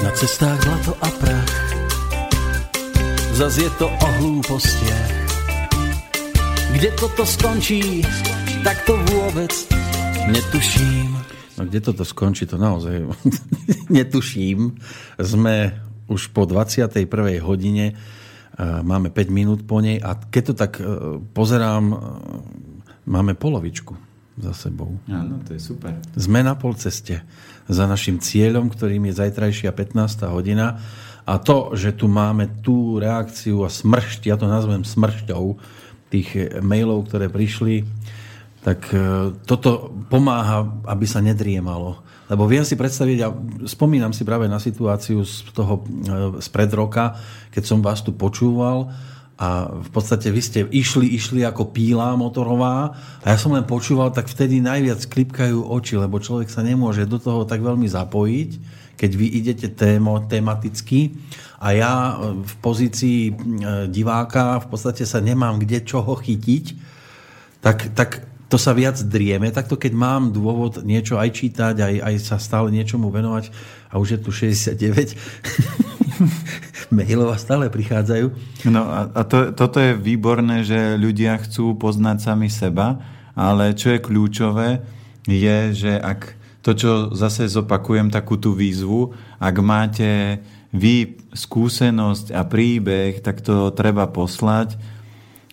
Na cestách zlato a prach Zas je to o hlúpostiach Kde toto skončí, tak to vôbec netuším. No kde toto skončí, to naozaj netuším. Sme už po 21. hodine, máme 5 minút po nej a keď to tak e, pozerám, e, máme polovičku za sebou. Áno, to je super. Sme na polceste za našim cieľom, ktorým je zajtrajšia 15. hodina. A to, že tu máme tú reakciu a smršť, ja to nazvem smršťou, tých mailov, ktoré prišli, tak e, toto pomáha, aby sa nedriemalo. Lebo viem si predstaviť, a spomínam si práve na situáciu z toho z pred roka, keď som vás tu počúval a v podstate vy ste išli, išli ako píla motorová a ja som len počúval, tak vtedy najviac klipkajú oči, lebo človek sa nemôže do toho tak veľmi zapojiť, keď vy idete témo, tematicky a ja e, v pozícii e, diváka v podstate sa nemám kde čoho chytiť, tak, tak to sa viac drieme. Takto keď mám dôvod niečo aj čítať, aj, aj sa stále niečomu venovať a už je tu 69 mailov a stále prichádzajú. No a, a to, toto je výborné, že ľudia chcú poznať sami seba, ale čo je kľúčové, je, že ak to, čo zase zopakujem, takú tú výzvu, ak máte vy skúsenosť a príbeh, tak to treba poslať,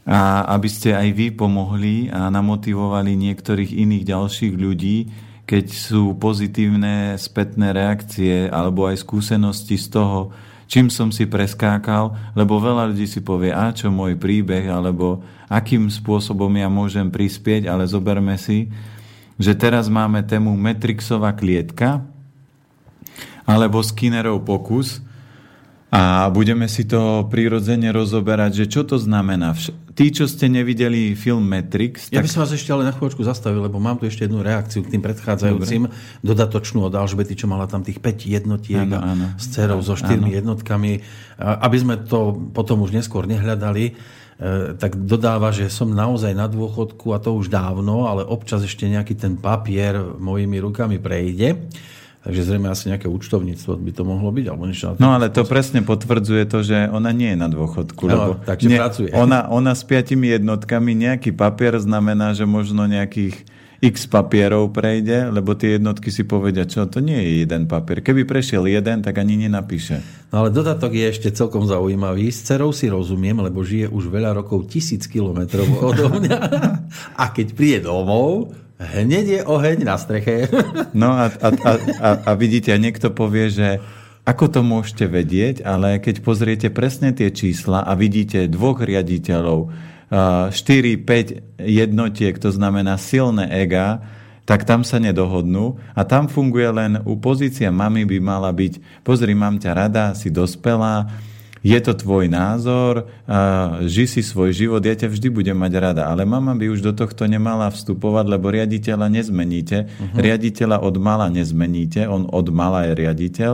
a aby ste aj vy pomohli a namotivovali niektorých iných ďalších ľudí, keď sú pozitívne spätné reakcie alebo aj skúsenosti z toho, čím som si preskákal, lebo veľa ľudí si povie, a čo môj príbeh, alebo akým spôsobom ja môžem prispieť, ale zoberme si, že teraz máme tému Metrixová klietka, alebo Skinnerov pokus, a budeme si to prirodzene rozoberať, že čo to znamená. Tí, čo ste nevideli film Matrix... Ja tak... by som vás ešte ale na chvíľočku zastavil, lebo mám tu ešte jednu reakciu k tým predchádzajúcim, Dobre. dodatočnú od Alžbety, čo mala tam tých 5 jednotiek áno, áno. s cerou so 4 áno. jednotkami. Aby sme to potom už neskôr nehľadali, e, tak dodáva, že som naozaj na dôchodku a to už dávno, ale občas ešte nejaký ten papier mojimi rukami prejde. Takže zrejme asi nejaké účtovníctvo by to mohlo byť. Alebo niečo no ale to presne potvrdzuje to, že ona nie je na dôchodku. No, lebo takže nie, pracuje. Ona, ona s piatimi jednotkami, nejaký papier znamená, že možno nejakých x papierov prejde, lebo tie jednotky si povedia, čo to nie je jeden papier. Keby prešiel jeden, tak ani nenapíše. No ale dodatok je ešte celkom zaujímavý. S cerou si rozumiem, lebo žije už veľa rokov, tisíc kilometrov odo mňa. A keď príde domov, Hneď je oheň na streche. No a, a, a, a, a vidíte, niekto povie, že ako to môžete vedieť, ale keď pozriete presne tie čísla a vidíte dvoch riaditeľov, 4-5 jednotiek, to znamená silné ega, tak tam sa nedohodnú a tam funguje len u pozícia mamy by mala byť, pozri, mám ťa rada, si dospelá, je to tvoj názor, ži si svoj život, ja ťa vždy budem mať rada. Ale mama by už do tohto nemala vstupovať, lebo riaditeľa nezmeníte. Uh-huh. Riaditeľa od mala nezmeníte, on od mala je riaditeľ.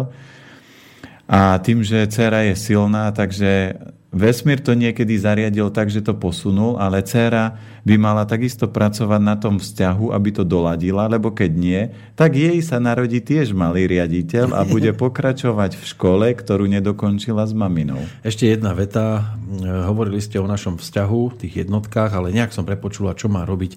A tým, že dcera je silná, takže Vesmír to niekedy zariadil tak, že to posunul, ale dcera by mala takisto pracovať na tom vzťahu, aby to doladila, lebo keď nie, tak jej sa narodí tiež malý riaditeľ a bude pokračovať v škole, ktorú nedokončila s maminou. Ešte jedna veta. Hovorili ste o našom vzťahu, tých jednotkách, ale nejak som prepočula, čo má robiť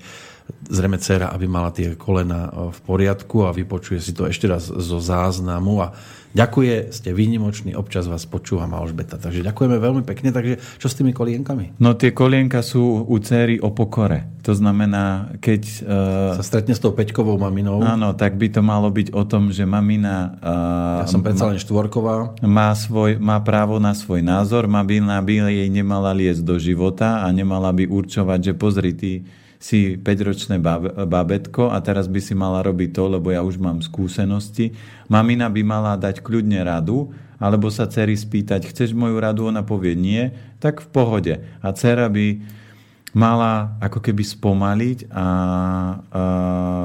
zrejme dcera, aby mala tie kolena v poriadku a vypočuje si to ešte raz zo záznamu a Ďakuje, ste výnimoční, občas vás počúvam Alžbeta. Takže ďakujeme veľmi pekne. Takže čo s tými kolienkami? No tie kolienka sú u céry o pokore. To znamená, keď... Uh, sa stretne s tou peťkovou maminou. Áno, tak by to malo byť o tom, že mamina... Uh, ja som predsa len štvorková. Má, svoj, má právo na svoj názor. Mamina by jej nemala liesť do života a nemala by určovať, že pozri, ty si 5-ročné babetko a teraz by si mala robiť to, lebo ja už mám skúsenosti. Mamina by mala dať kľudne radu, alebo sa cery spýtať, chceš moju radu? Ona povie nie, tak v pohode. A dcera by mala ako keby spomaliť a, a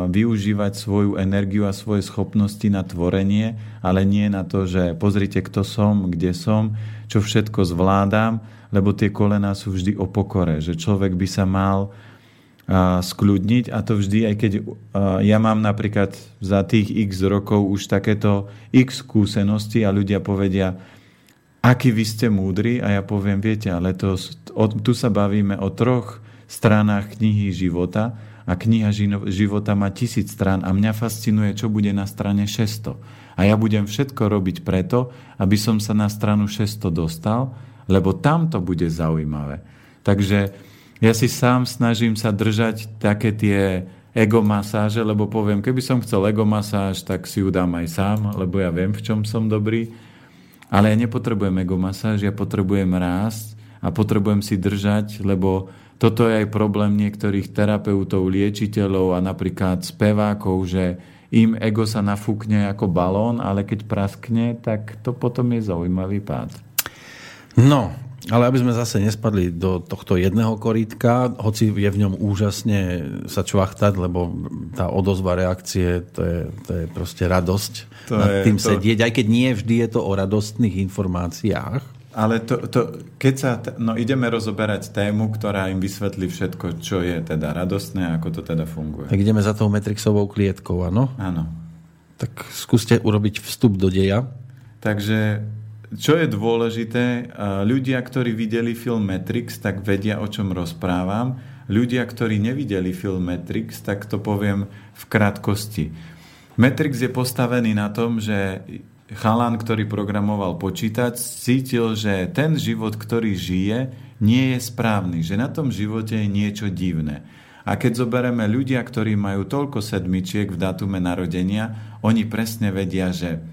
využívať svoju energiu a svoje schopnosti na tvorenie, ale nie na to, že pozrite, kto som, kde som, čo všetko zvládam, lebo tie kolená sú vždy o pokore, že človek by sa mal skľudniť a to vždy, aj keď ja mám napríklad za tých x rokov už takéto x skúsenosti a ľudia povedia, aký vy ste múdri a ja poviem, viete, ale to, tu sa bavíme o troch stranách knihy života a kniha života má tisíc strán a mňa fascinuje, čo bude na strane 600. A ja budem všetko robiť preto, aby som sa na stranu 600 dostal, lebo tam to bude zaujímavé. Takže ja si sám snažím sa držať také tie egomasáže, lebo poviem, keby som chcel egomasáž, tak si ju dám aj sám, lebo ja viem, v čom som dobrý. Ale ja nepotrebujem egomasáž, ja potrebujem rásť a potrebujem si držať, lebo toto je aj problém niektorých terapeutov, liečiteľov a napríklad spevákov, že im ego sa nafúkne ako balón, ale keď praskne, tak to potom je zaujímavý pád. No, ale aby sme zase nespadli do tohto jedného korítka, hoci je v ňom úžasne sa čvachtať, lebo tá odozva reakcie, to je, to je proste radosť to nad je, tým to... sedieť, aj keď nie vždy je to o radostných informáciách. Ale to, to, keď sa, no ideme rozoberať tému, ktorá im vysvetlí všetko, čo je teda radostné a ako to teda funguje. Tak ideme za tou Metrixovou klietkou, áno? Áno. Tak skúste urobiť vstup do deja. Takže čo je dôležité, ľudia, ktorí videli film Matrix, tak vedia, o čom rozprávam. Ľudia, ktorí nevideli film Matrix, tak to poviem v krátkosti. Matrix je postavený na tom, že chalan, ktorý programoval počítač, cítil, že ten život, ktorý žije, nie je správny, že na tom živote je niečo divné. A keď zoberieme ľudia, ktorí majú toľko sedmičiek v datume narodenia, oni presne vedia, že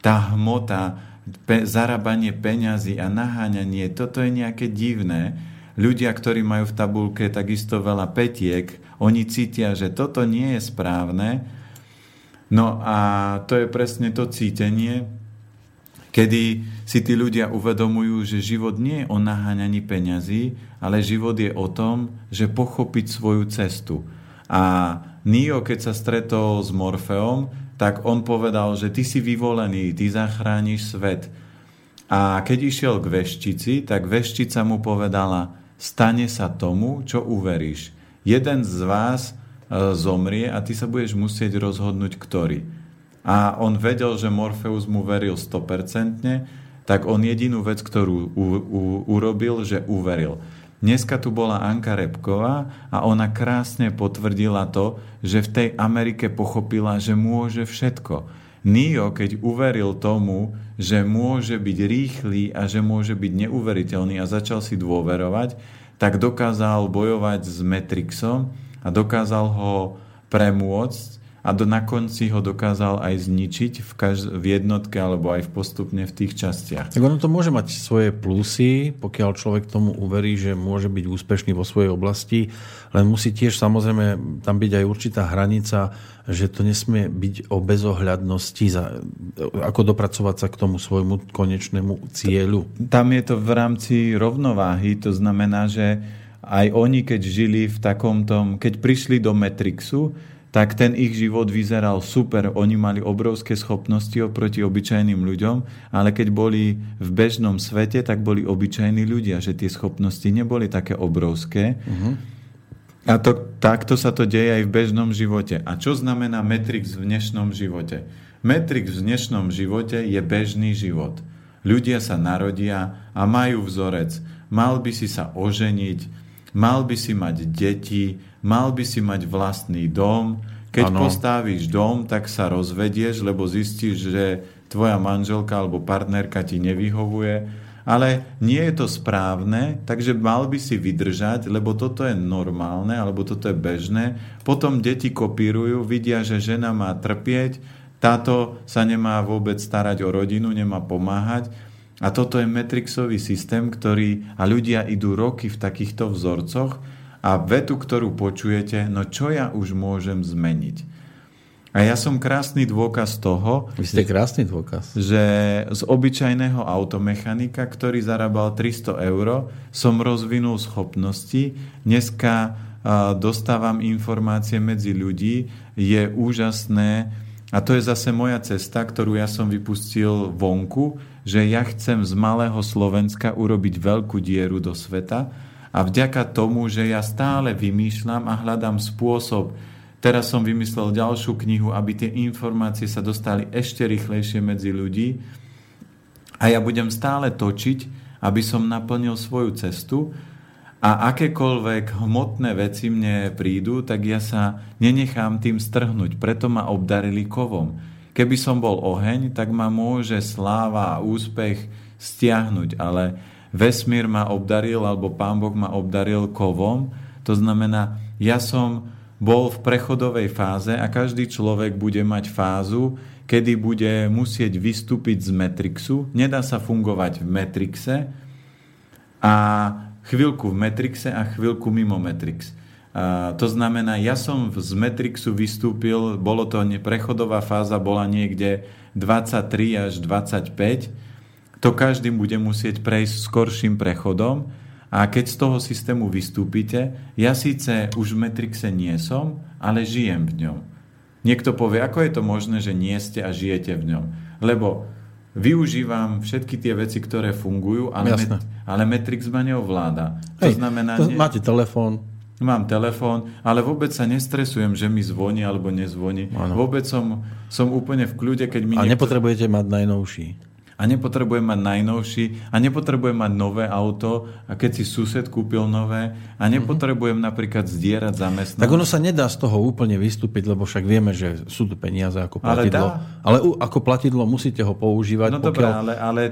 tá hmota, pe- zarábanie peňazí a naháňanie, toto je nejaké divné. Ľudia, ktorí majú v tabulke takisto veľa petiek, oni cítia, že toto nie je správne. No a to je presne to cítenie, kedy si tí ľudia uvedomujú, že život nie je o naháňaní peňazí, ale život je o tom, že pochopiť svoju cestu. A Nio, keď sa stretol s Morfeom, tak on povedal, že ty si vyvolený, ty zachrániš svet. A keď išiel k veštici, tak veštica mu povedala, stane sa tomu, čo uveríš. Jeden z vás e, zomrie a ty sa budeš musieť rozhodnúť, ktorý. A on vedel, že Morfeus mu veril 100%, tak on jedinú vec, ktorú u, u, urobil, že uveril. Dneska tu bola Anka Repková a ona krásne potvrdila to, že v tej Amerike pochopila, že môže všetko. Nio, keď uveril tomu, že môže byť rýchly a že môže byť neuveriteľný a začal si dôverovať, tak dokázal bojovať s Matrixom a dokázal ho premôcť a do, na konci ho dokázal aj zničiť v, každ- v jednotke alebo aj v postupne v tých častiach. Tak ono to môže mať svoje plusy, pokiaľ človek tomu uverí, že môže byť úspešný vo svojej oblasti, len musí tiež samozrejme tam byť aj určitá hranica, že to nesmie byť o bezohľadnosti, za, ako dopracovať sa k tomu svojmu konečnému cieľu. Tam je to v rámci rovnováhy, to znamená, že aj oni, keď žili v takom tom, keď prišli do Matrixu, tak ten ich život vyzeral super, oni mali obrovské schopnosti oproti obyčajným ľuďom, ale keď boli v bežnom svete, tak boli obyčajní ľudia, že tie schopnosti neboli také obrovské. Uh-huh. A to, takto sa to deje aj v bežnom živote. A čo znamená Matrix v dnešnom živote? Matrix v dnešnom živote je bežný život. Ľudia sa narodia a majú vzorec. Mal by si sa oženiť, mal by si mať deti, mal by si mať vlastný dom. Keď ano. postavíš dom, tak sa rozvedieš, lebo zistíš, že tvoja manželka alebo partnerka ti nevyhovuje. Ale nie je to správne, takže mal by si vydržať, lebo toto je normálne, alebo toto je bežné. Potom deti kopírujú, vidia, že žena má trpieť, táto sa nemá vôbec starať o rodinu, nemá pomáhať. A toto je metrixový systém, ktorý, a ľudia idú roky v takýchto vzorcoch, a vetu, ktorú počujete, no čo ja už môžem zmeniť. A ja som krásny dôkaz toho, Vy ste krásny dôkaz. že z obyčajného automechanika, ktorý zarábal 300 eur, som rozvinul schopnosti. Dneska dostávam informácie medzi ľudí, je úžasné, a to je zase moja cesta, ktorú ja som vypustil vonku, že ja chcem z malého Slovenska urobiť veľkú dieru do sveta A vďaka tomu, že ja stále vymýšľam a hľadám spôsob, teraz som vymyslel ďalšiu knihu, aby tie informácie sa dostali ešte rýchlejšie medzi ľudí a ja budem stále točiť, aby som naplnil svoju cestu a akékoľvek hmotné veci mne prídu, tak ja sa nenechám tým strhnúť. Preto ma obdarili kovom. Keby som bol oheň, tak ma môže sláva a úspech stiahnuť, ale vesmír ma obdaril, alebo Pán Boh ma obdaril kovom. To znamená, ja som bol v prechodovej fáze a každý človek bude mať fázu, kedy bude musieť vystúpiť z Matrixu. Nedá sa fungovať v Matrixe a chvíľku v Matrixe a chvíľku mimo Matrix. A to znamená, ja som z Matrixu vystúpil, bolo to prechodová fáza, bola niekde 23 až 25 to každým bude musieť prejsť skorším prechodom a keď z toho systému vystúpite, ja síce už v Metrixe nie som, ale žijem v ňom. Niekto povie, ako je to možné, že nie ste a žijete v ňom. Lebo využívam všetky tie veci, ktoré fungujú, ale, met, ale Metrix ma neovláda. To Hej, znamená... To ne... Máte telefón. Mám telefón, ale vôbec sa nestresujem, že mi zvoní alebo nezvoní. Ano. Vôbec som, som úplne v kľude, keď mi... A niekto... nepotrebujete mať najnovší a nepotrebujem mať najnovší a nepotrebujem mať nové auto a keď si sused kúpil nové a mhm. nepotrebujem napríklad zdierať zamestnanosť. Tak ono sa nedá z toho úplne vystúpiť, lebo však vieme, že sú tu peniaze ako platidlo. Ale, ale ako platidlo musíte ho používať. No pokiaľ... dobré, ale, ale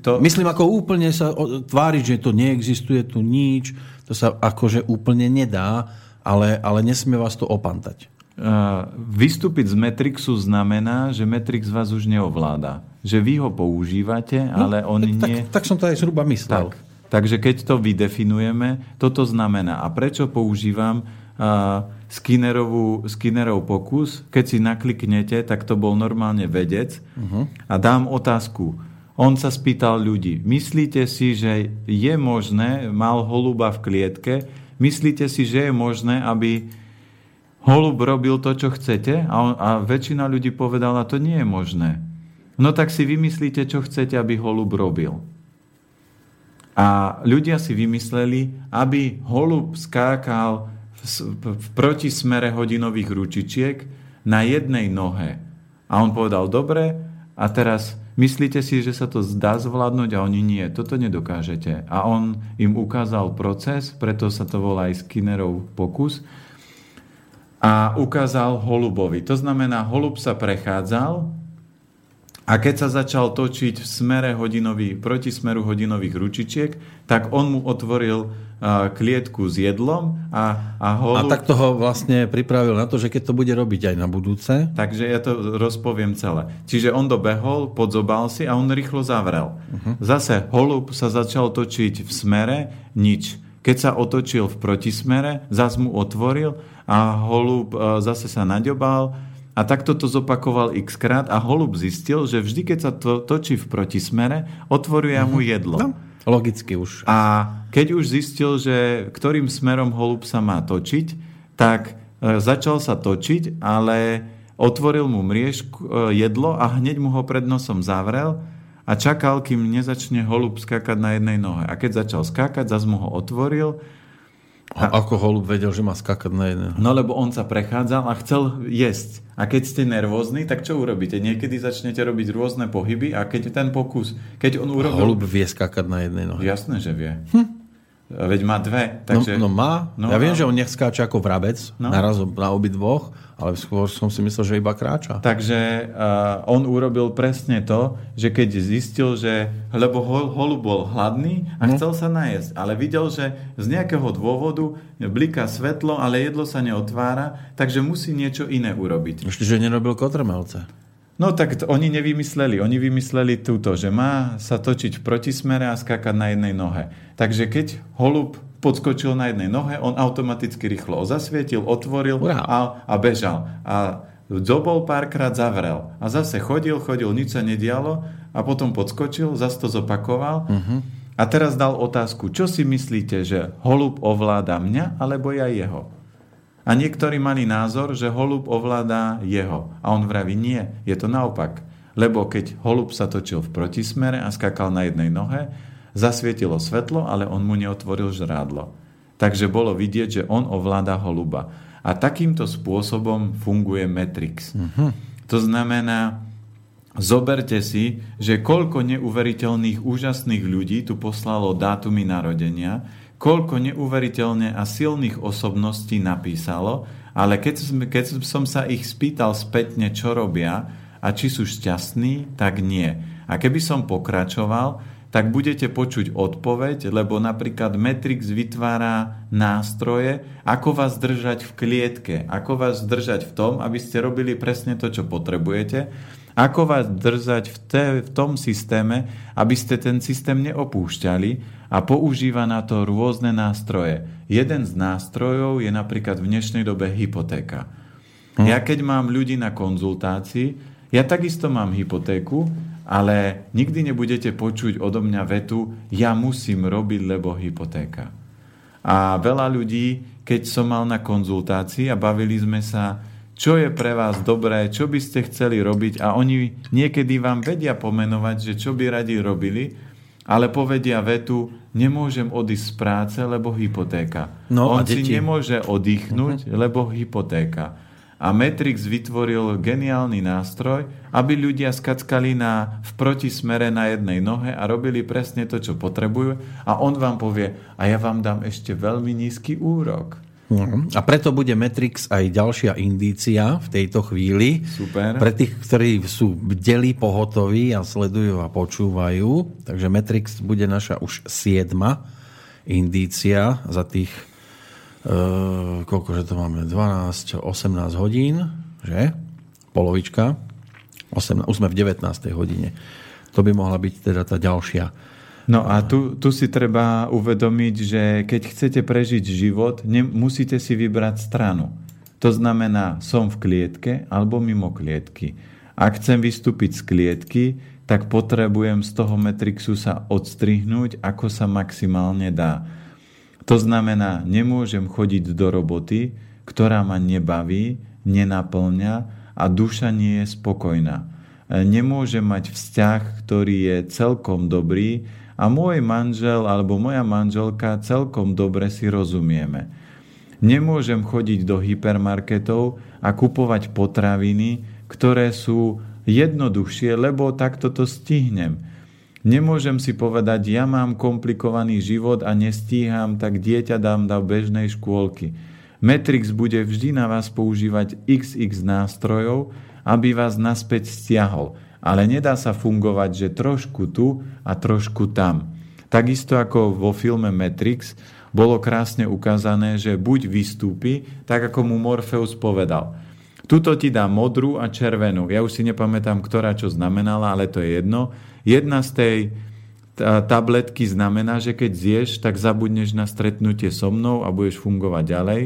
to... Myslím, ako úplne sa tváriť, že to neexistuje tu nič, to sa akože úplne nedá, ale, ale nesmie vás to opantať. Uh, vystúpiť z Matrixu znamená, že Matrix vás už neovláda že vy ho používate, no, ale on tak, nie... Tak, tak som to aj zhruba myslel. Tak, takže keď to vydefinujeme, toto znamená. A prečo používam uh, Skinnerovú, Skinnerov pokus? Keď si nakliknete, tak to bol normálne vedec uh-huh. a dám otázku. On sa spýtal ľudí, myslíte si, že je možné, mal holuba v klietke, myslíte si, že je možné, aby holub robil to, čo chcete? A, a väčšina ľudí povedala, to nie je možné. No tak si vymyslíte, čo chcete, aby holub robil. A ľudia si vymysleli, aby holub skákal v, v protismere hodinových ručičiek na jednej nohe. A on povedal, dobre, a teraz myslíte si, že sa to zdá zvládnuť a oni nie, toto nedokážete. A on im ukázal proces, preto sa to volá aj Skinnerov pokus, a ukázal holubovi. To znamená, holub sa prechádzal a keď sa začal točiť v smere hodinový, proti smeru hodinových ručičiek, tak on mu otvoril uh, klietku s jedlom a, a holub... A tak toho vlastne pripravil na to, že keď to bude robiť aj na budúce. Takže ja to rozpoviem celé. Čiže on dobehol, podzobal si a on rýchlo zavrel. Uh-huh. Zase holub sa začal točiť v smere, nič. Keď sa otočil v protismere, zase mu otvoril a holub uh, zase sa naďobal, a takto to zopakoval x krát a holub zistil, že vždy, keď sa to točí v protismere, otvoruje mu mhm. jedlo. No, logicky už. A keď už zistil, že ktorým smerom holub sa má točiť, tak e, začal sa točiť, ale otvoril mu mriež e, jedlo a hneď mu ho pred nosom zavrel a čakal, kým nezačne holub skákať na jednej nohe. A keď začal skákať, zase mu ho otvoril a ako holub vedel, že má skakať na jeden? No lebo on sa prechádzal a chcel jesť. A keď ste nervózni, tak čo urobíte? Niekedy začnete robiť rôzne pohyby a keď ten pokus, keď on urobil... A holub vie skakať na jednej nohe. Jasné, že vie. Hm. Veď má dve. Takže... No, no má. No, ja viem, že on nech ako vrabec, no. naraz na obi dvoch, ale skôr som si myslel, že iba kráča. Takže uh, on urobil presne to, že keď zistil, že lebo hol, holub bol hladný a no. chcel sa najesť, ale videl, že z nejakého dôvodu bliká svetlo, ale jedlo sa neotvára, takže musí niečo iné urobiť. Ešte, že nerobil kotrmelce. No tak oni nevymysleli. Oni vymysleli túto, že má sa točiť v protismere a skákať na jednej nohe. Takže keď holub podskočil na jednej nohe, on automaticky rýchlo zasvietil, otvoril a, a bežal. A zobol párkrát, zavrel. A zase chodil, chodil, nič sa nedialo a potom podskočil, zase to zopakoval. Uh-huh. A teraz dal otázku, čo si myslíte, že holub ovláda mňa alebo ja jeho? A niektorí mali názor, že holub ovládá jeho. A on vraví, nie, je to naopak. Lebo keď holub sa točil v protismere a skakal na jednej nohe, zasvietilo svetlo, ale on mu neotvoril žrádlo. Takže bolo vidieť, že on ovláda holuba. A takýmto spôsobom funguje Matrix. Uh-huh. To znamená, zoberte si, že koľko neuveriteľných, úžasných ľudí tu poslalo dátumy narodenia, koľko neuveriteľne a silných osobností napísalo, ale keď, keď som sa ich spýtal spätne, čo robia a či sú šťastní, tak nie. A keby som pokračoval, tak budete počuť odpoveď, lebo napríklad Matrix vytvára nástroje, ako vás držať v klietke, ako vás držať v tom, aby ste robili presne to, čo potrebujete, ako vás držať v, te, v tom systéme, aby ste ten systém neopúšťali a používa na to rôzne nástroje. Jeden z nástrojov je napríklad v dnešnej dobe hypotéka. Hm. Ja keď mám ľudí na konzultácii, ja takisto mám hypotéku, ale nikdy nebudete počuť odo mňa vetu ja musím robiť, lebo hypotéka. A veľa ľudí, keď som mal na konzultácii a bavili sme sa, čo je pre vás dobré, čo by ste chceli robiť a oni niekedy vám vedia pomenovať, že čo by radi robili, ale povedia vetu, nemôžem odísť z práce, lebo hypotéka. No, On si nemôže oddychnúť, uh-huh. lebo hypotéka a Matrix vytvoril geniálny nástroj, aby ľudia skackali na, v protismere na jednej nohe a robili presne to, čo potrebujú a on vám povie, a ja vám dám ešte veľmi nízky úrok. Mhm. A preto bude Matrix aj ďalšia indícia v tejto chvíli. Super. Pre tých, ktorí sú bdeli, pohotoví a sledujú a počúvajú. Takže Matrix bude naša už siedma indícia za tých Uh, koľko, že to máme? 12, 18 hodín, že? Polovička. 18, už sme v 19. hodine. To by mohla byť teda tá ďalšia. No a tu, tu si treba uvedomiť, že keď chcete prežiť život, musíte si vybrať stranu. To znamená, som v klietke alebo mimo klietky. Ak chcem vystúpiť z klietky, tak potrebujem z toho Matrixu sa odstrihnúť, ako sa maximálne dá. To znamená, nemôžem chodiť do roboty, ktorá ma nebaví, nenaplňa a duša nie je spokojná. Nemôžem mať vzťah, ktorý je celkom dobrý a môj manžel alebo moja manželka celkom dobre si rozumieme. Nemôžem chodiť do hypermarketov a kupovať potraviny, ktoré sú jednoduchšie, lebo takto to stihnem Nemôžem si povedať, ja mám komplikovaný život a nestíham, tak dieťa dám do bežnej škôlky. Matrix bude vždy na vás používať XX nástrojov, aby vás naspäť stiahol. Ale nedá sa fungovať, že trošku tu a trošku tam. Takisto ako vo filme Matrix bolo krásne ukázané, že buď vystúpi, tak ako mu Morpheus povedal. Tuto ti dá modrú a červenú. Ja už si nepamätám, ktorá čo znamenala, ale to je jedno Jedna z tej tabletky znamená, že keď zješ, tak zabudneš na stretnutie so mnou a budeš fungovať ďalej.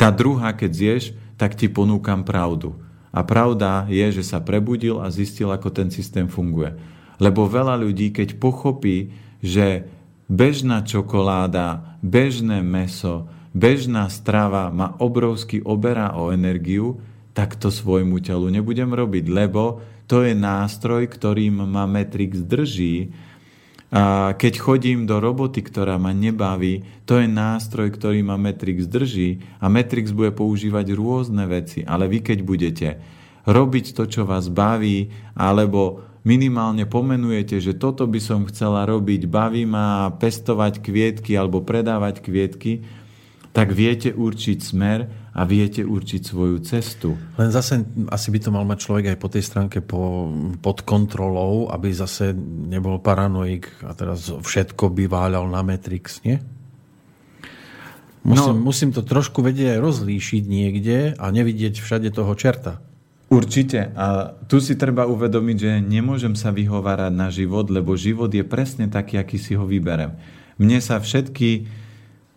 Tá druhá, keď zješ, tak ti ponúkam pravdu. A pravda je, že sa prebudil a zistil, ako ten systém funguje. Lebo veľa ľudí, keď pochopí, že bežná čokoláda, bežné meso, bežná strava ma obrovsky oberá o energiu, tak to svojmu telu nebudem robiť, lebo to je nástroj, ktorým ma Matrix drží. A keď chodím do roboty, ktorá ma nebaví, to je nástroj, ktorý ma Matrix drží a Matrix bude používať rôzne veci. Ale vy keď budete robiť to, čo vás baví, alebo minimálne pomenujete, že toto by som chcela robiť, baví ma pestovať kvietky alebo predávať kvietky, tak viete určiť smer a viete určiť svoju cestu. Len zase asi by to mal mať človek aj po tej stránke po, pod kontrolou, aby zase nebol paranoik a teraz všetko by váľal na Matrix, nie? Musím, no, musím to trošku vedieť aj rozlíšiť niekde a nevidieť všade toho čerta. Určite. A tu si treba uvedomiť, že nemôžem sa vyhovárať na život, lebo život je presne taký, aký si ho vyberem. Mne sa všetky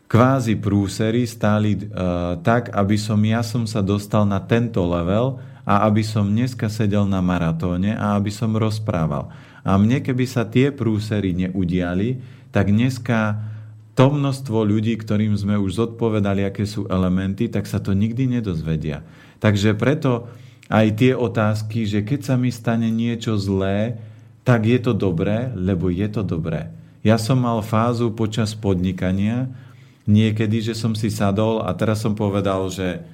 kvázi prúsery stáli uh, tak, aby som ja som sa dostal na tento level a aby som dneska sedel na maratóne a aby som rozprával. A mne, keby sa tie prúsery neudiali, tak dneska to množstvo ľudí, ktorým sme už zodpovedali, aké sú elementy, tak sa to nikdy nedozvedia. Takže preto aj tie otázky, že keď sa mi stane niečo zlé, tak je to dobré, lebo je to dobré. Ja som mal fázu počas podnikania, niekedy, že som si sadol a teraz som povedal, že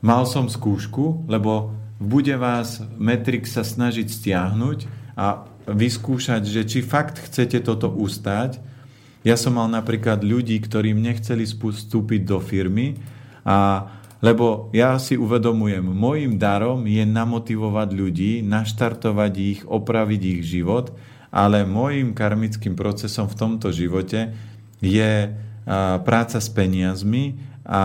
mal som skúšku, lebo bude vás Metrix sa snažiť stiahnuť a vyskúšať, že či fakt chcete toto ustať. Ja som mal napríklad ľudí, ktorým nechceli vstúpiť do firmy a lebo ja si uvedomujem, môjim darom je namotivovať ľudí, naštartovať ich, opraviť ich život, ale môjim karmickým procesom v tomto živote je práca s peniazmi a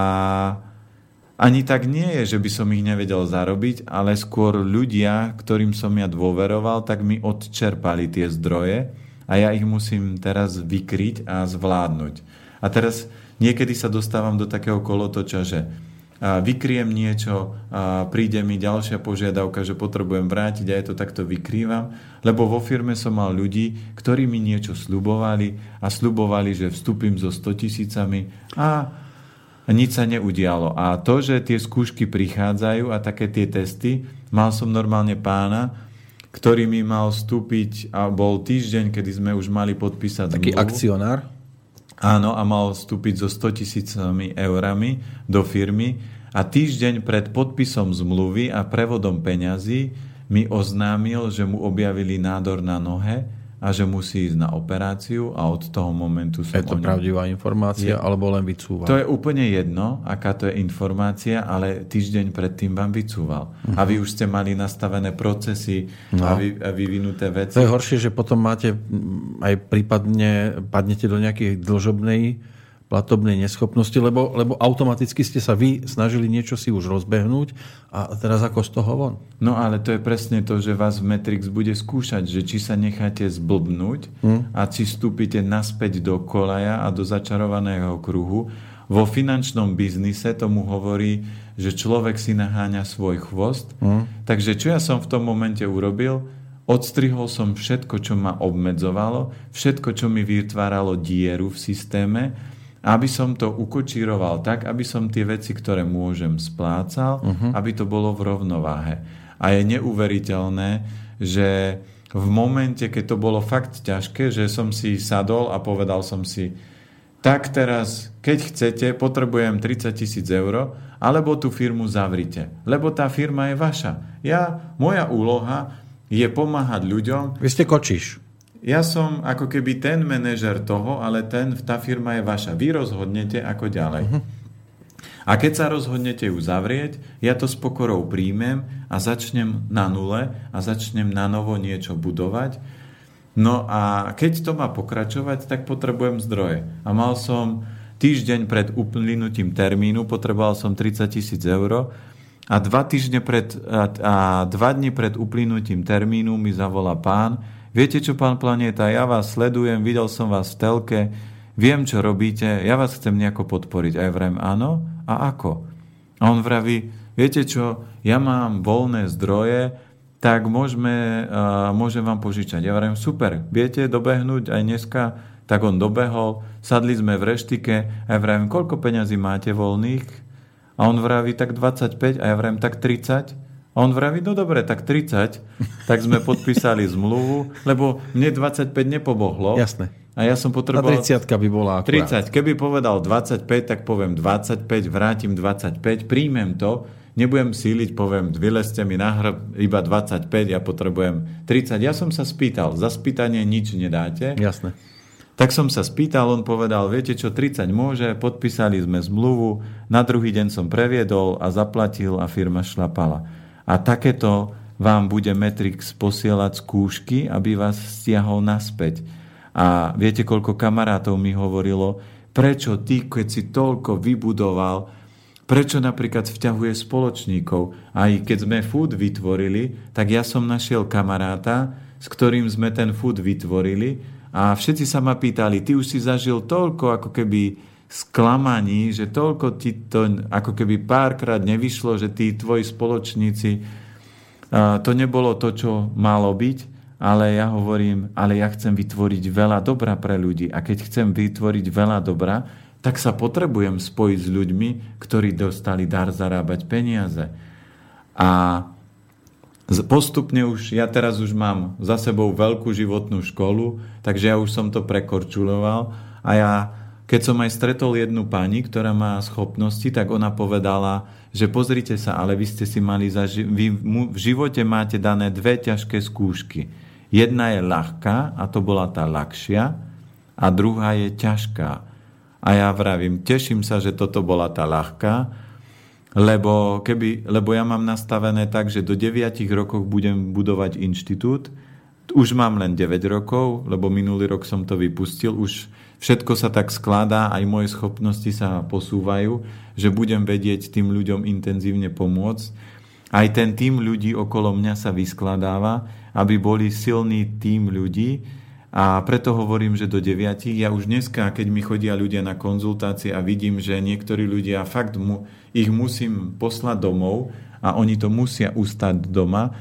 ani tak nie je, že by som ich nevedel zarobiť, ale skôr ľudia, ktorým som ja dôveroval, tak mi odčerpali tie zdroje a ja ich musím teraz vykryť a zvládnuť. A teraz niekedy sa dostávam do takého kolotoča, že vykriem niečo, príde mi ďalšia požiadavka, že potrebujem vrátiť a ja to takto vykrývam, lebo vo firme som mal ľudí, ktorí mi niečo slubovali a slubovali, že vstúpim so 100 tisícami a nič sa neudialo. A to, že tie skúšky prichádzajú a také tie testy, mal som normálne pána, ktorý mi mal vstúpiť a bol týždeň, kedy sme už mali podpísať Taký zmluvu. akcionár? Áno, a mal vstúpiť so 100 tisícami eurami do firmy a týždeň pred podpisom zmluvy a prevodom peňazí mi oznámil, že mu objavili nádor na nohe a že musí ísť na operáciu a od toho momentu som Je to pravdivá informácia, je, alebo len vycúva? To je úplne jedno, aká to je informácia, ale týždeň predtým vám vycúval. Uh-huh. A vy už ste mali nastavené procesy no. a, vy, a vyvinuté veci. To je horšie, že potom máte aj prípadne, padnete do nejakej dlžobnej platobnej neschopnosti, lebo, lebo automaticky ste sa vy snažili niečo si už rozbehnúť a teraz ako z toho von? No ale to je presne to, že vás Matrix bude skúšať, že či sa necháte zblbnúť hmm. a či vstúpite naspäť do kolaja a do začarovaného kruhu. Vo finančnom biznise tomu hovorí, že človek si naháňa svoj chvost. Hmm. Takže čo ja som v tom momente urobil? Odstrihol som všetko, čo ma obmedzovalo, všetko, čo mi vytváralo dieru v systéme aby som to ukočíroval tak, aby som tie veci, ktoré môžem, splácal, uh-huh. aby to bolo v rovnováhe. A je neuveriteľné, že v momente, keď to bolo fakt ťažké, že som si sadol a povedal som si, tak teraz, keď chcete, potrebujem 30 tisíc eur, alebo tú firmu zavrite. Lebo tá firma je vaša. Ja, moja úloha je pomáhať ľuďom. Vy ste kočiš. Ja som ako keby ten manažer toho, ale ten, tá firma je vaša. Vy rozhodnete ako ďalej. Uh-huh. A keď sa rozhodnete ju zavrieť, ja to s pokorou príjmem a začnem na nule a začnem na novo niečo budovať. No a keď to má pokračovať, tak potrebujem zdroje. A mal som týždeň pred uplynutím termínu, potreboval som 30 tisíc eur a dva, týždne pred, a, a dva dni pred uplynutím termínu mi zavolá pán, Viete čo, pán Planeta, ja vás sledujem, videl som vás v telke, viem, čo robíte, ja vás chcem nejako podporiť. A ja vrem, áno, a ako? A on vraví, viete čo, ja mám voľné zdroje, tak môžeme, uh, môžem vám požičať. Ja vrem, super, viete dobehnúť aj dneska? Tak on dobehol, sadli sme v reštike a ja vravím, koľko peňazí máte voľných? A on vraví, tak 25 a ja vravím, tak 30. A on vraví, no dobre, tak 30. Tak sme podpísali zmluvu, lebo mne 25 nepobohlo. Jasné. A ja som potreboval... A 30 by bola akurát. 30. Keby povedal 25, tak poviem 25, vrátim 25, príjmem to, nebudem síliť, poviem, vylezte mi na hrb iba 25, ja potrebujem 30. Ja som sa spýtal, za spýtanie nič nedáte. Jasné. Tak som sa spýtal, on povedal, viete čo, 30 môže, podpísali sme zmluvu, na druhý deň som previedol a zaplatil a firma šlapala. A takéto vám bude Matrix posielať skúšky, aby vás stiahol naspäť. A viete, koľko kamarátov mi hovorilo, prečo ty, keď si toľko vybudoval, prečo napríklad vťahuje spoločníkov. Aj keď sme food vytvorili, tak ja som našiel kamaráta, s ktorým sme ten food vytvorili a všetci sa ma pýtali, ty už si zažil toľko ako keby sklamaní, že toľko ti to ako keby párkrát nevyšlo, že tí tvoji spoločníci to nebolo to, čo malo byť, ale ja hovorím, ale ja chcem vytvoriť veľa dobra pre ľudí a keď chcem vytvoriť veľa dobra, tak sa potrebujem spojiť s ľuďmi, ktorí dostali dar zarábať peniaze. A Postupne už, ja teraz už mám za sebou veľkú životnú školu, takže ja už som to prekorčuloval a ja, keď som aj stretol jednu pani, ktorá má schopnosti, tak ona povedala, že pozrite sa, ale vy ste si mali za ži- vy v živote máte dané dve ťažké skúšky. Jedna je ľahká a to bola tá ľahšia a druhá je ťažká. A ja vravím, teším sa, že toto bola tá ľahká, lebo, keby, lebo ja mám nastavené tak, že do 9 rokov budem budovať inštitút. Už mám len 9 rokov, lebo minulý rok som to vypustil. Už všetko sa tak skladá, aj moje schopnosti sa posúvajú, že budem vedieť tým ľuďom intenzívne pomôcť. Aj ten tým ľudí okolo mňa sa vyskladáva, aby boli silný tým ľudí, a preto hovorím, že do 9. Ja už dneska, keď mi chodia ľudia na konzultácie a vidím, že niektorí ľudia fakt mu, ich musím poslať domov a oni to musia ustať doma,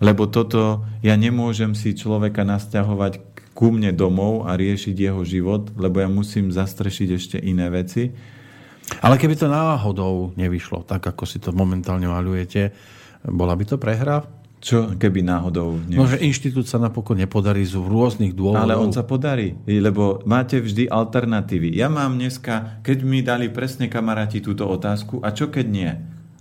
lebo toto ja nemôžem si človeka nasťahovať ku mne domov a riešiť jeho život, lebo ja musím zastrešiť ešte iné veci. Ale keby to náhodou nevyšlo, tak ako si to momentálne malujete, bola by to prehra? Čo keby náhodou... Nevyšlo? No, že inštitút sa napokon nepodarí z rôznych dôvodov. Ale on sa podarí, lebo máte vždy alternatívy. Ja mám dneska, keď mi dali presne kamaráti túto otázku, a čo keď nie?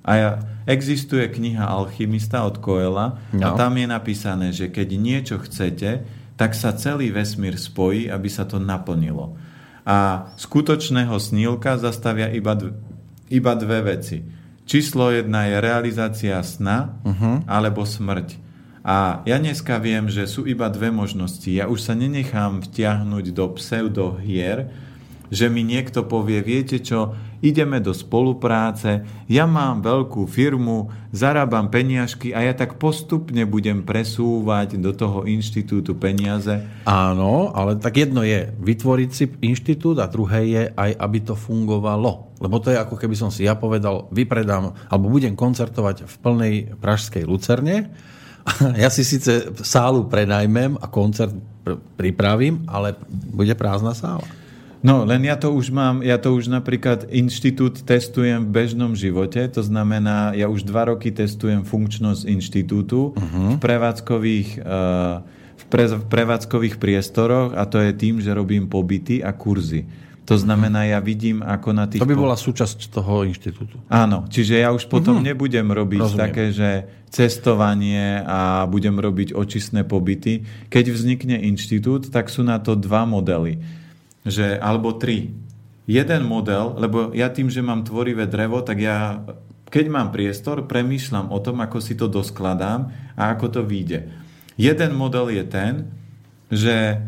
A ja, existuje kniha Alchymista od Koela no. a tam je napísané, že keď niečo chcete, tak sa celý vesmír spojí, aby sa to naplnilo. A skutočného snílka zastavia iba, dv- iba dve veci Číslo jedna je realizácia sna uh-huh. alebo smrť. A ja dneska viem, že sú iba dve možnosti. Ja už sa nenechám vtiahnuť do pseudohier, že mi niekto povie, viete čo, ideme do spolupráce, ja mám veľkú firmu, zarábam peniažky a ja tak postupne budem presúvať do toho inštitútu peniaze. Áno, ale tak jedno je vytvoriť si inštitút a druhé je aj, aby to fungovalo. Lebo to je ako keby som si ja povedal, vypredám, alebo budem koncertovať v plnej pražskej Lucerne, ja si síce sálu prenajmem a koncert pripravím, ale bude prázdna sála. No, len ja to už mám, ja to už napríklad inštitút testujem v bežnom živote, to znamená, ja už dva roky testujem funkčnosť inštitútu uh-huh. v prevádzkových, uh, v, pre, v prevádzkových priestoroch a to je tým, že robím pobyty a kurzy. To znamená, ja vidím, ako na tých... To by bola súčasť toho inštitútu. Áno, čiže ja už potom uh-huh. nebudem robiť Rozumiem. také, že cestovanie a budem robiť očistné pobyty. Keď vznikne inštitút, tak sú na to dva modely že, alebo tri. Jeden model, lebo ja tým, že mám tvorivé drevo, tak ja, keď mám priestor, premýšľam o tom, ako si to doskladám a ako to vyjde. Jeden model je ten, že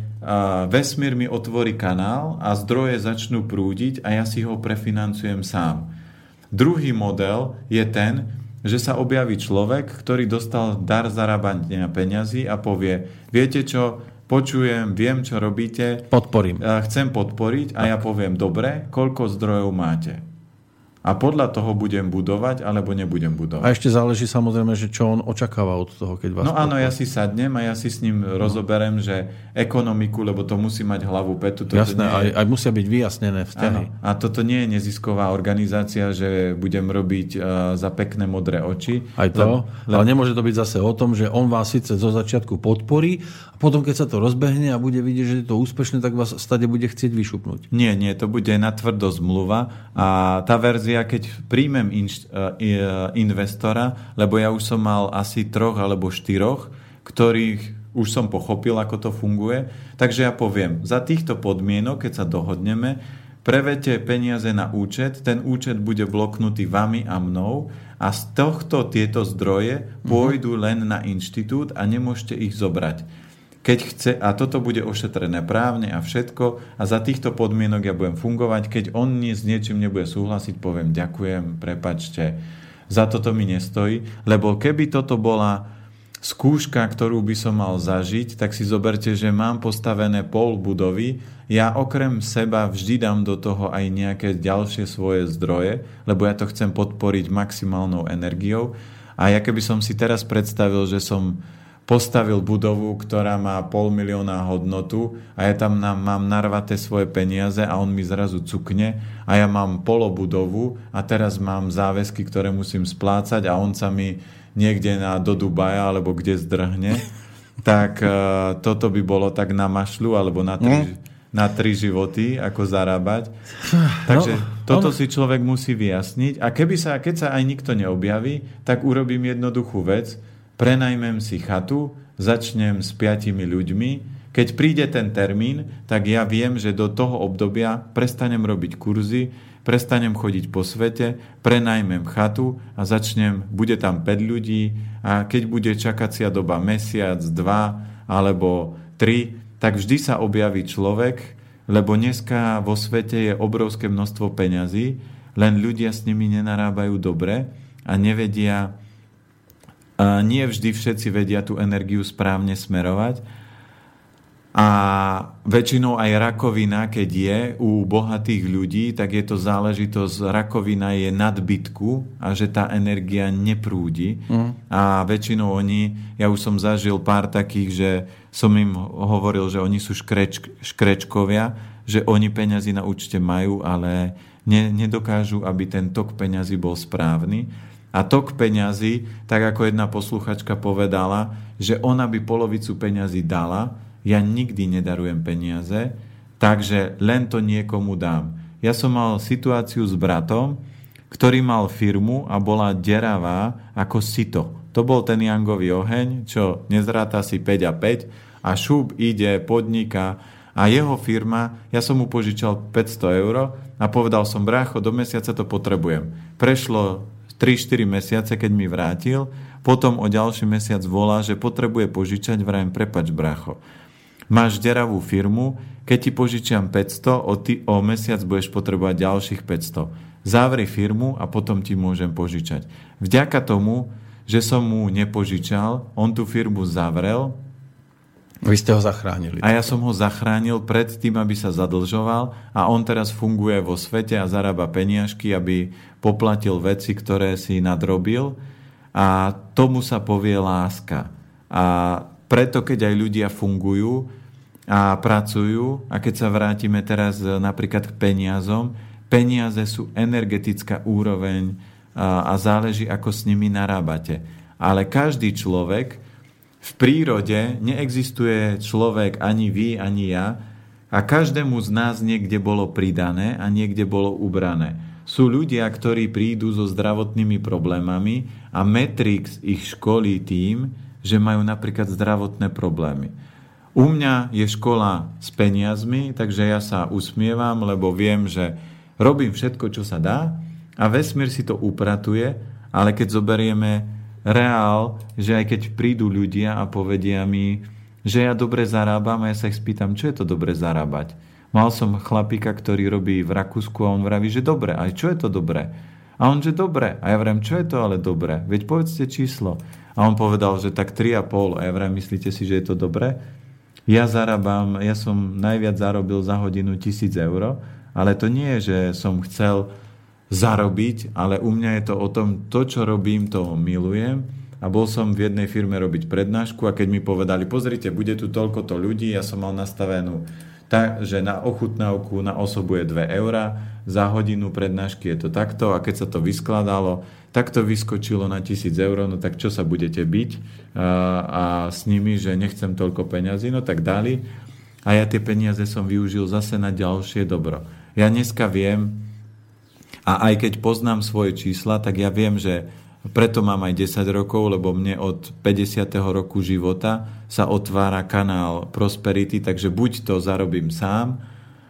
vesmír mi otvorí kanál a zdroje začnú prúdiť a ja si ho prefinancujem sám. Druhý model je ten, že sa objaví človek, ktorý dostal dar zarábania peňazí a povie, viete čo, počujem, viem, čo robíte. Podporím. Chcem podporiť a ja poviem, dobre, koľko zdrojov máte? A podľa toho budem budovať, alebo nebudem budovať. A ešte záleží samozrejme, že čo on očakáva od toho, keď vás... No áno, ja si sadnem a ja si s ním no. rozoberem, že ekonomiku, lebo to musí mať hlavu petu. Toto Jasné, nie... aj, aj musia byť vyjasnené vzťahy. Áno. A toto nie je nezisková organizácia, že budem robiť uh, za pekné modré oči. Aj to, le... ale nemôže to byť zase o tom, že on vás síce zo začiatku podporí a potom, keď sa to rozbehne a bude vidieť, že je to úspešné, tak vás stade bude chcieť vyšupnúť. Nie, nie, to bude na tvrdo zmluva a tá verzia ja keď príjmem inš, uh, investora, lebo ja už som mal asi troch alebo štyroch, ktorých už som pochopil, ako to funguje, takže ja poviem, za týchto podmienok, keď sa dohodneme, prevete peniaze na účet, ten účet bude bloknutý vami a mnou a z tohto tieto zdroje mhm. pôjdu len na inštitút a nemôžete ich zobrať keď chce, a toto bude ošetrené právne a všetko, a za týchto podmienok ja budem fungovať, keď on nie, s niečím nebude súhlasiť, poviem ďakujem, prepačte, za toto mi nestojí, lebo keby toto bola skúška, ktorú by som mal zažiť, tak si zoberte, že mám postavené pol budovy, ja okrem seba vždy dám do toho aj nejaké ďalšie svoje zdroje, lebo ja to chcem podporiť maximálnou energiou. A ja keby som si teraz predstavil, že som postavil budovu, ktorá má pol milióna hodnotu a ja tam mám narvaté svoje peniaze a on mi zrazu cukne a ja mám polobudovu a teraz mám záväzky, ktoré musím splácať a on sa mi niekde na, do Dubaja alebo kde zdrhne, tak uh, toto by bolo tak na mašľu alebo na tri, mm na tri životy, ako zarábať. Takže no, toto no. si človek musí vyjasniť. A keby sa, keď sa aj nikto neobjaví, tak urobím jednoduchú vec. Prenajmem si chatu, začnem s piatimi ľuďmi. Keď príde ten termín, tak ja viem, že do toho obdobia prestanem robiť kurzy, prestanem chodiť po svete, prenajmem chatu a začnem, bude tam 5 ľudí a keď bude čakacia doba mesiac, dva alebo tri, tak vždy sa objaví človek, lebo dneska vo svete je obrovské množstvo peňazí, len ľudia s nimi nenarábajú dobre a nevedia, nie vždy všetci vedia tú energiu správne smerovať a väčšinou aj rakovina, keď je u bohatých ľudí, tak je to záležitosť, rakovina je nadbytku a že tá energia neprúdi. Mm. A väčšinou oni, ja už som zažil pár takých, že som im hovoril, že oni sú škreč, škrečkovia, že oni peňazí na účte majú, ale ne, nedokážu, aby ten tok peňazí bol správny. A tok peňazí, tak ako jedna posluchačka povedala, že ona by polovicu peňazí dala, ja nikdy nedarujem peniaze, takže len to niekomu dám. Ja som mal situáciu s bratom, ktorý mal firmu a bola deravá ako sito. To bol ten jangový oheň, čo nezráta si 5 a 5 a šup ide, podniká a jeho firma, ja som mu požičal 500 eur a povedal som, brácho, do mesiaca to potrebujem. Prešlo 3-4 mesiace, keď mi vrátil, potom o ďalší mesiac volá, že potrebuje požičať, vrajem, prepač, brácho máš deravú firmu, keď ti požičiam 500, o, ty, o mesiac budeš potrebovať ďalších 500. Zavri firmu a potom ti môžem požičať. Vďaka tomu, že som mu nepožičal, on tú firmu zavrel. Vy ste ho zachránili. A ja som ho zachránil pred tým, aby sa zadlžoval a on teraz funguje vo svete a zarába peniažky, aby poplatil veci, ktoré si nadrobil a tomu sa povie láska. A preto, keď aj ľudia fungujú, a pracujú. A keď sa vrátime teraz e, napríklad k peniazom, peniaze sú energetická úroveň a, a záleží, ako s nimi narábate. Ale každý človek v prírode neexistuje človek ani vy, ani ja a každému z nás niekde bolo pridané a niekde bolo ubrané. Sú ľudia, ktorí prídu so zdravotnými problémami a Matrix ich školí tým, že majú napríklad zdravotné problémy. U mňa je škola s peniazmi, takže ja sa usmievam, lebo viem, že robím všetko, čo sa dá a vesmír si to upratuje, ale keď zoberieme reál, že aj keď prídu ľudia a povedia mi, že ja dobre zarábam a ja sa ich spýtam, čo je to dobre zarábať. Mal som chlapika, ktorý robí v Rakúsku a on vraví, že dobre. A čo je to dobre? A on, že dobre. A ja vravím, čo je to ale dobre? Veď povedzte číslo. A on povedal, že tak 3,5. A ja vravím, myslíte si, že je to dobre? Ja zarábam, ja som najviac zarobil za hodinu tisíc eur, ale to nie je, že som chcel zarobiť, ale u mňa je to o tom, to, čo robím, to milujem. A bol som v jednej firme robiť prednášku a keď mi povedali, pozrite, bude tu toľko to ľudí, ja som mal nastavenú tak, že na ochutnávku na osobu je 2 eurá, za hodinu prednášky je to takto a keď sa to vyskladalo, tak to vyskočilo na tisíc eur, no tak čo sa budete byť a, a s nimi, že nechcem toľko peňazí, no tak dali a ja tie peniaze som využil zase na ďalšie dobro. Ja dneska viem a aj keď poznám svoje čísla, tak ja viem, že preto mám aj 10 rokov, lebo mne od 50. roku života sa otvára kanál Prosperity, takže buď to zarobím sám.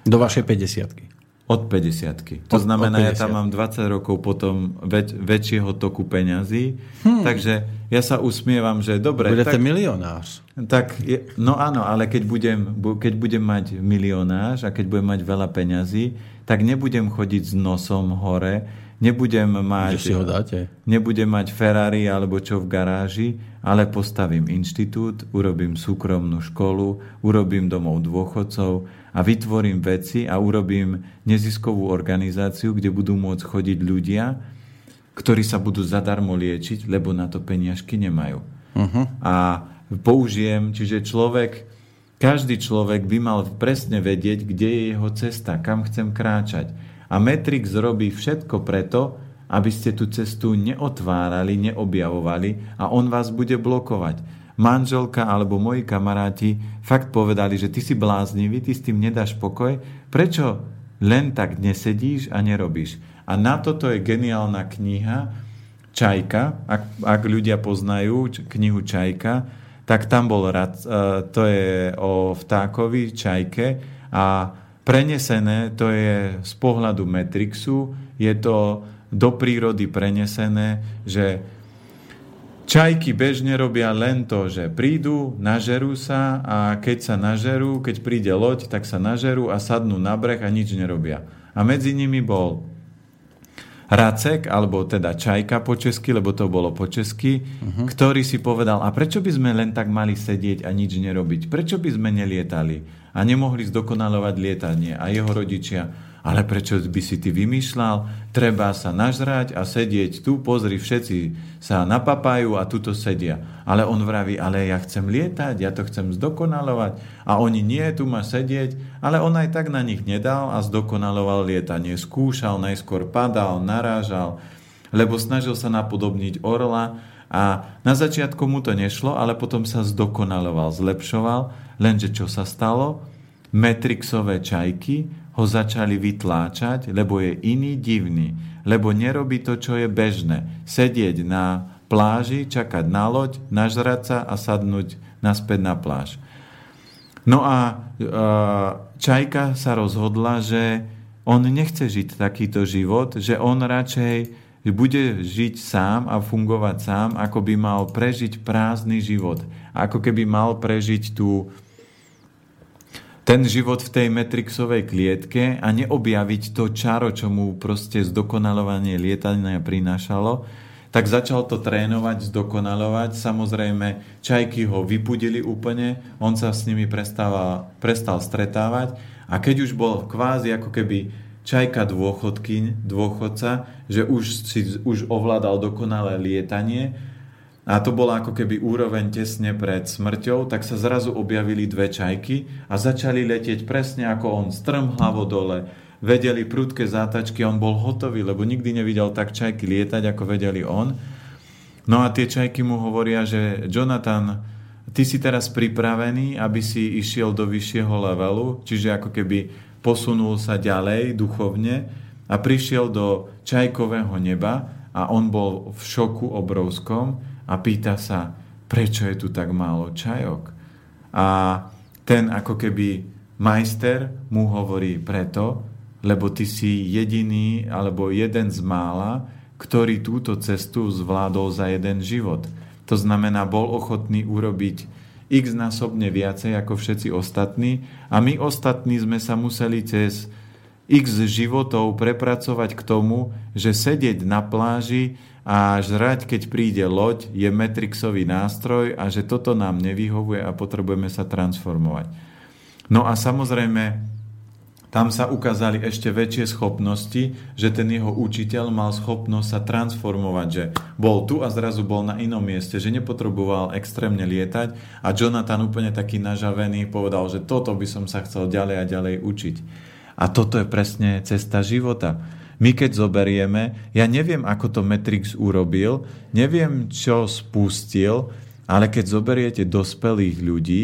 Do vašej 50 od 50 To od, znamená, od 50. ja tam mám 20 rokov potom väč, väčšieho toku peňazí. Hmm. Takže ja sa usmievam, že dobre... Budete tak, milionář. Tak, je, no áno, ale keď budem, keď budem mať milionář a keď budem mať veľa peňazí, tak nebudem chodiť s nosom hore, nebudem mať... si ho dáte. Nebudem mať Ferrari alebo čo v garáži, ale postavím inštitút, urobím súkromnú školu, urobím domov dôchodcov, a vytvorím veci a urobím neziskovú organizáciu, kde budú môcť chodiť ľudia, ktorí sa budú zadarmo liečiť, lebo na to peniažky nemajú. Uh-huh. A použijem, čiže človek, každý človek by mal presne vedieť, kde je jeho cesta, kam chcem kráčať. A Matrix robí všetko preto, aby ste tú cestu neotvárali, neobjavovali a on vás bude blokovať. Manželka alebo moji kamaráti fakt povedali, že ty si bláznivý, ty s tým nedáš pokoj, prečo len tak nesedíš a nerobíš? A na toto je geniálna kniha Čajka, ak, ak ľudia poznajú knihu Čajka, tak tam bol rad, e, to je o vtákovi, čajke a prenesené to je z pohľadu Matrixu, je to do prírody prenesené, že čajky bežne robia len to, že prídu, nažerú sa a keď sa nažerú, keď príde loď, tak sa nažerú a sadnú na breh a nič nerobia. A medzi nimi bol Racek, alebo teda Čajka po česky, lebo to bolo po česky, uh-huh. ktorý si povedal, a prečo by sme len tak mali sedieť a nič nerobiť? Prečo by sme nelietali a nemohli zdokonalovať lietanie? A jeho rodičia, ale prečo by si ty vymýšľal? Treba sa nažrať a sedieť tu, pozri, všetci sa napapajú a tuto sedia. Ale on vraví, ale ja chcem lietať, ja to chcem zdokonalovať. A oni nie, tu má sedieť. Ale on aj tak na nich nedal a zdokonaloval lietanie. Skúšal, najskôr padal, narážal, lebo snažil sa napodobniť orla a na začiatku mu to nešlo, ale potom sa zdokonaloval, zlepšoval. Lenže čo sa stalo? Metrixové čajky ho začali vytláčať, lebo je iný divný, lebo nerobí to, čo je bežné. Sedieť na pláži, čakať na loď, nažrať sa a sadnúť naspäť na pláž. No a Čajka sa rozhodla, že on nechce žiť takýto život, že on radšej bude žiť sám a fungovať sám, ako by mal prežiť prázdny život. Ako keby mal prežiť tú ten život v tej Matrixovej klietke a neobjaviť to čaro, čo mu proste zdokonalovanie lietania prinášalo, tak začal to trénovať, zdokonalovať. Samozrejme, čajky ho vypudili úplne, on sa s nimi prestal, prestal stretávať a keď už bol kvázi ako keby čajka dôchodky, dôchodca, že už, si, už ovládal dokonalé lietanie, a to bola ako keby úroveň tesne pred smrťou, tak sa zrazu objavili dve čajky a začali letieť presne ako on, strm hlavo dole, vedeli prudké zátačky, on bol hotový, lebo nikdy nevidel tak čajky lietať, ako vedeli on. No a tie čajky mu hovoria, že Jonathan, ty si teraz pripravený, aby si išiel do vyššieho levelu, čiže ako keby posunul sa ďalej duchovne a prišiel do čajkového neba a on bol v šoku obrovskom, a pýta sa, prečo je tu tak málo čajok. A ten ako keby majster mu hovorí preto, lebo ty si jediný alebo jeden z mála, ktorý túto cestu zvládol za jeden život. To znamená, bol ochotný urobiť x násobne viacej ako všetci ostatní a my ostatní sme sa museli cez x životov prepracovať k tomu, že sedieť na pláži a žrať, keď príde loď, je metrixový nástroj a že toto nám nevyhovuje a potrebujeme sa transformovať. No a samozrejme, tam sa ukázali ešte väčšie schopnosti, že ten jeho učiteľ mal schopnosť sa transformovať, že bol tu a zrazu bol na inom mieste, že nepotreboval extrémne lietať a Jonathan úplne taký nažavený povedal, že toto by som sa chcel ďalej a ďalej učiť. A toto je presne cesta života my keď zoberieme, ja neviem, ako to Matrix urobil, neviem, čo spustil, ale keď zoberiete dospelých ľudí,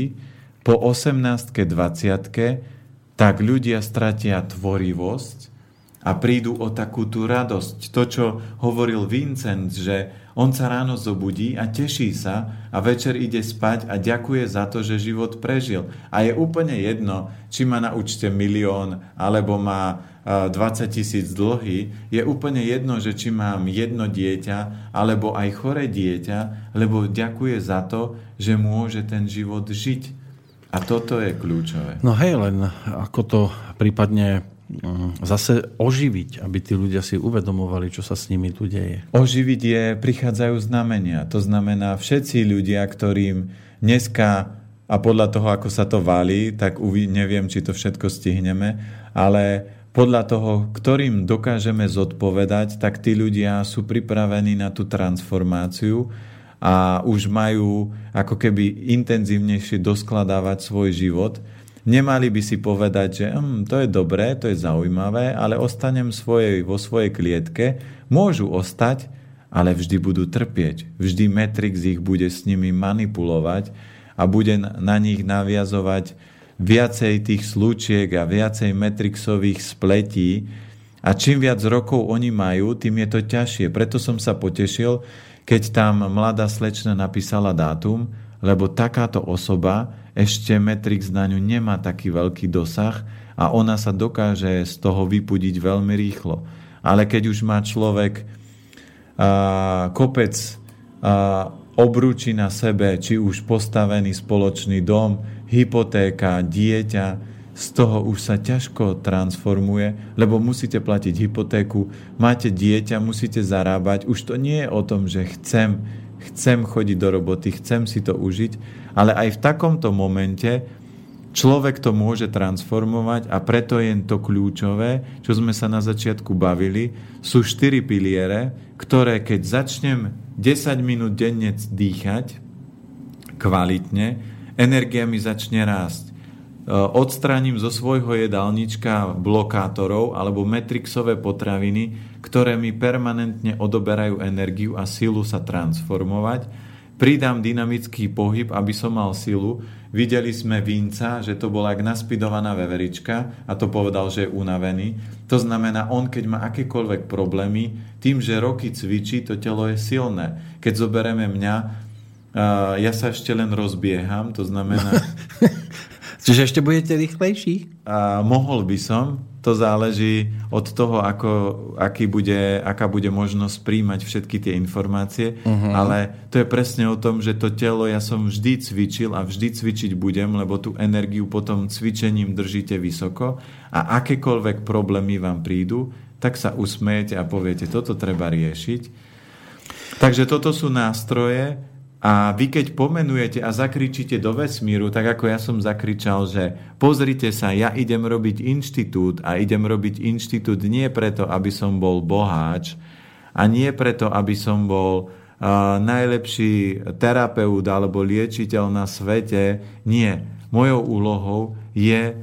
po 18 20 tak ľudia stratia tvorivosť a prídu o takú tú radosť. To, čo hovoril Vincent, že on sa ráno zobudí a teší sa a večer ide spať a ďakuje za to, že život prežil. A je úplne jedno, či má na účte milión, alebo má 20 tisíc dlhy, je úplne jedno, že či mám jedno dieťa, alebo aj chore dieťa, lebo ďakuje za to, že môže ten život žiť. A toto je kľúčové. No hej, len ako to prípadne Mm, zase oživiť, aby tí ľudia si uvedomovali, čo sa s nimi tu deje. Oživiť je, prichádzajú znamenia. To znamená, všetci ľudia, ktorým dneska a podľa toho, ako sa to valí, tak neviem, či to všetko stihneme, ale podľa toho, ktorým dokážeme zodpovedať, tak tí ľudia sú pripravení na tú transformáciu a už majú ako keby intenzívnejšie doskladávať svoj život Nemali by si povedať, že hm, to je dobré, to je zaujímavé, ale ostanem svojej, vo svojej klietke. Môžu ostať, ale vždy budú trpieť. Vždy Matrix ich bude s nimi manipulovať a bude na nich naviazovať viacej tých slúčiek a viacej Matrixových spletí. A čím viac rokov oni majú, tým je to ťažšie. Preto som sa potešil, keď tam mladá slečna napísala dátum, lebo takáto osoba ešte Matrix na ňu nemá taký veľký dosah a ona sa dokáže z toho vypudiť veľmi rýchlo. Ale keď už má človek a, kopec a, obrúči na sebe, či už postavený spoločný dom, hypotéka, dieťa, z toho už sa ťažko transformuje, lebo musíte platiť hypotéku, máte dieťa, musíte zarábať. Už to nie je o tom, že chcem, chcem chodiť do roboty, chcem si to užiť, ale aj v takomto momente človek to môže transformovať a preto je to kľúčové, čo sme sa na začiatku bavili, sú štyri piliere, ktoré keď začnem 10 minút denne dýchať kvalitne, energia mi začne rásť. E, odstránim zo svojho jedálnička blokátorov alebo metrixové potraviny, ktoré mi permanentne odoberajú energiu a silu sa transformovať pridám dynamický pohyb, aby som mal silu. Videli sme Vinca, že to bola jak naspidovaná veverička a to povedal, že je unavený. To znamená, on keď má akékoľvek problémy, tým, že roky cvičí, to telo je silné. Keď zoberieme mňa, ja sa ešte len rozbieham, to znamená... Čiže ešte budete rýchlejší? A mohol by som, to záleží od toho, ako, aký bude, aká bude možnosť príjmať všetky tie informácie, uh-huh. ale to je presne o tom, že to telo ja som vždy cvičil a vždy cvičiť budem, lebo tú energiu potom cvičením držíte vysoko a akékoľvek problémy vám prídu, tak sa usmejete a poviete, toto treba riešiť. Takže toto sú nástroje, a vy keď pomenujete a zakričíte do vesmíru, tak ako ja som zakričal, že pozrite sa, ja idem robiť inštitút a idem robiť inštitút nie preto, aby som bol boháč a nie preto, aby som bol uh, najlepší terapeut alebo liečiteľ na svete. Nie. Mojou úlohou je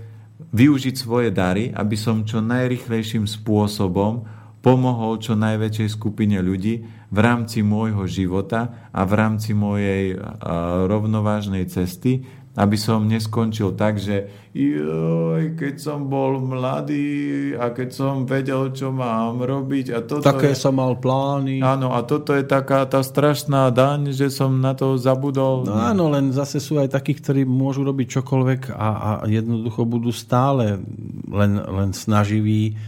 využiť svoje dary, aby som čo najrychlejším spôsobom pomohol čo najväčšej skupine ľudí v rámci môjho života a v rámci mojej rovnovážnej cesty, aby som neskončil tak, že joj, keď som bol mladý a keď som vedel, čo mám robiť a toto Také je, som mal plány. Áno, a toto je taká tá strašná daň, že som na to zabudol. No áno, len zase sú aj takí, ktorí môžu robiť čokoľvek a, a jednoducho budú stále len, len snaživí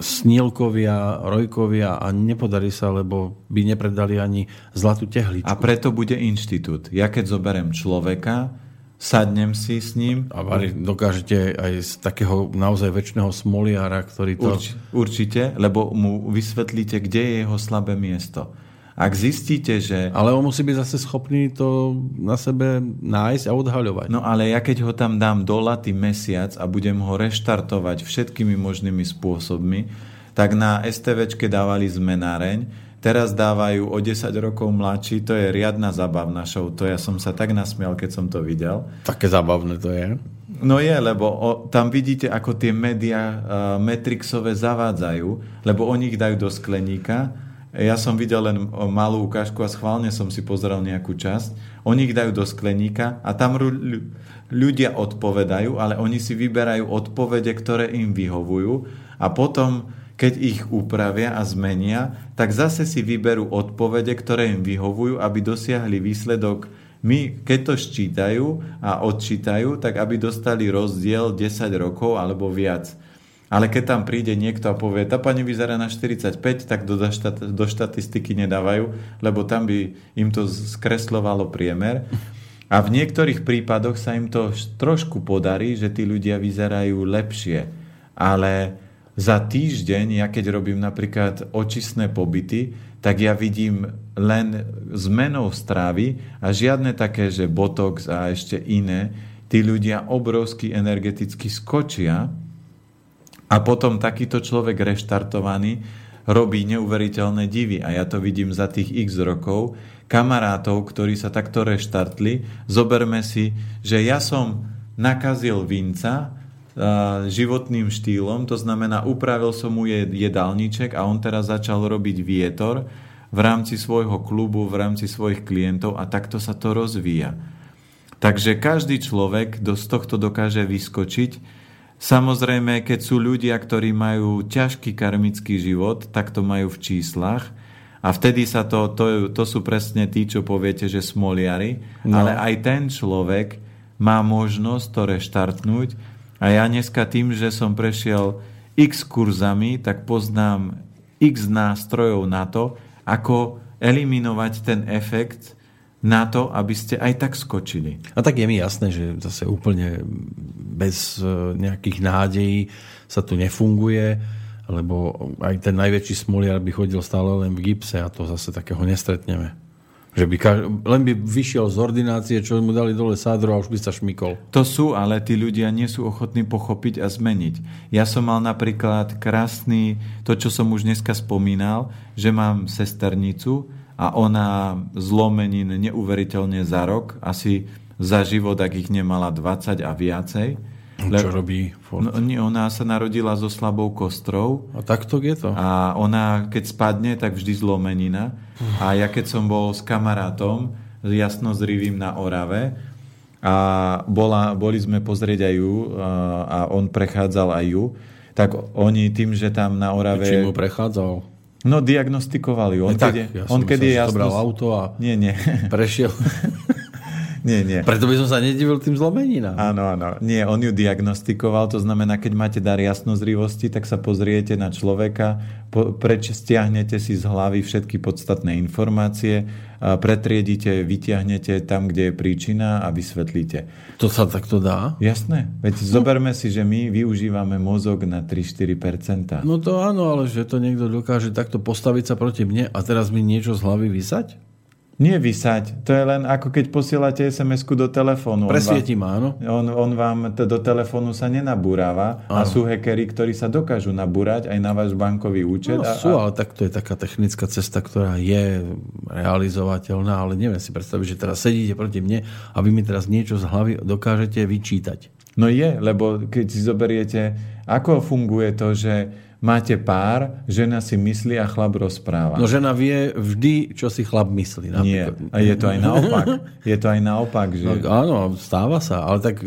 snílkovia, rojkovia a nepodarí sa, lebo by nepredali ani zlatú tehličku. A preto bude inštitút. Ja keď zoberiem človeka, sadnem si s ním. A Vary, dokážete aj z takého naozaj väčšného smoliara, ktorý to... Urč, určite, lebo mu vysvetlíte, kde je jeho slabé miesto. Ak zistíte, že... Ale on musí byť zase schopný to na sebe nájsť a odhaľovať. No ale ja keď ho tam dám do laty mesiac a budem ho reštartovať všetkými možnými spôsobmi, tak na STVčke dávali zmenáreň, teraz dávajú o 10 rokov mladší, to je riadna zabavná show. To ja som sa tak nasmial, keď som to videl. Také zabavné to je. No je, lebo o, tam vidíte, ako tie médiá uh, Metrixové zavádzajú, lebo oni ich dajú do skleníka ja som videl len malú ukážku a schválne som si pozrel nejakú časť. Oni ich dajú do skleníka a tam ľudia odpovedajú, ale oni si vyberajú odpovede, ktoré im vyhovujú a potom, keď ich upravia a zmenia, tak zase si vyberú odpovede, ktoré im vyhovujú, aby dosiahli výsledok my, keď to ščítajú a odčítajú, tak aby dostali rozdiel 10 rokov alebo viac. Ale keď tam príde niekto a povie, tá pani vyzerá na 45, tak do, štat, do štatistiky nedávajú, lebo tam by im to skreslovalo priemer. A v niektorých prípadoch sa im to trošku podarí, že tí ľudia vyzerajú lepšie. Ale za týždeň, ja keď robím napríklad očistné pobyty, tak ja vidím len zmenou strávy a žiadne také, že botox a ešte iné, tí ľudia obrovsky energeticky skočia, a potom takýto človek reštartovaný robí neuveriteľné divy. A ja to vidím za tých x rokov. Kamarátov, ktorí sa takto reštartli, zoberme si, že ja som nakazil vinca životným štýlom, to znamená, upravil som mu jedálniček a on teraz začal robiť vietor v rámci svojho klubu, v rámci svojich klientov a takto sa to rozvíja. Takže každý človek do, z tohto dokáže vyskočiť. Samozrejme, keď sú ľudia, ktorí majú ťažký karmický život, tak to majú v číslach. A vtedy sa to, to, to sú presne tí, čo poviete, že smoliari. No. Ale aj ten človek má možnosť to reštartnúť. A ja dneska tým, že som prešiel x kurzami, tak poznám x nástrojov na to, ako eliminovať ten efekt na to, aby ste aj tak skočili. A tak je mi jasné, že zase úplne bez e, nejakých nádejí sa tu nefunguje, lebo aj ten najväčší smoliar by chodil stále len v gipse a to zase takého nestretneme. Že by kaž... len by vyšiel z ordinácie, čo mu dali dole sádro a už by sa šmykol. To sú, ale tí ľudia nie sú ochotní pochopiť a zmeniť. Ja som mal napríklad krásny, to čo som už dneska spomínal, že mám sesternicu a ona zlomenín neuveriteľne za rok, asi za život, ak ich nemala 20 a viacej. Le... Čo robí Ford? No, ona sa narodila so slabou kostrou. A takto je to? A ona, keď spadne, tak vždy zlomenina. A ja keď som bol s kamarátom, jasno zrivým na Orave, a bola, boli sme pozrieť aj ju a on prechádzal aj ju, tak oni tým, že tam na Orave... Čím mu prechádzal? No, diagnostikovali. On, tak, keď, ja on keď je jasno... auto a nie, nie. prešiel. Nie, nie. Preto by som sa nedivil tým zlomeninám. Áno, áno. Nie, on ju diagnostikoval, to znamená, keď máte dar jasnozrivosti, tak sa pozriete na človeka, po, preč stiahnete si z hlavy všetky podstatné informácie, a pretriedite, vytiahnete tam, kde je príčina a vysvetlíte. To sa takto dá? Jasné. Veď no. zoberme si, že my využívame mozog na 3-4%. No to áno, ale že to niekto dokáže takto postaviť sa proti mne a teraz mi niečo z hlavy vysať? Nie vysať. To je len ako keď posielate SMS-ku do telefónu. Presvieti ma, áno. On, on vám to do telefónu sa nenabúrava áno. a sú hekery, ktorí sa dokážu nabúrať aj na váš bankový účet. No, a, sú, ale tak to je taká technická cesta, ktorá je realizovateľná, ale neviem si predstaviť, že teraz sedíte proti mne a vy mi teraz niečo z hlavy dokážete vyčítať. No je, lebo keď si zoberiete, ako funguje to, že máte pár, žena si myslí a chlap rozpráva. No žena vie vždy, čo si chlap myslí. Napríklad. Nie, a je to aj naopak. Je to aj naopak. Že... No, áno, stáva sa. Ale tak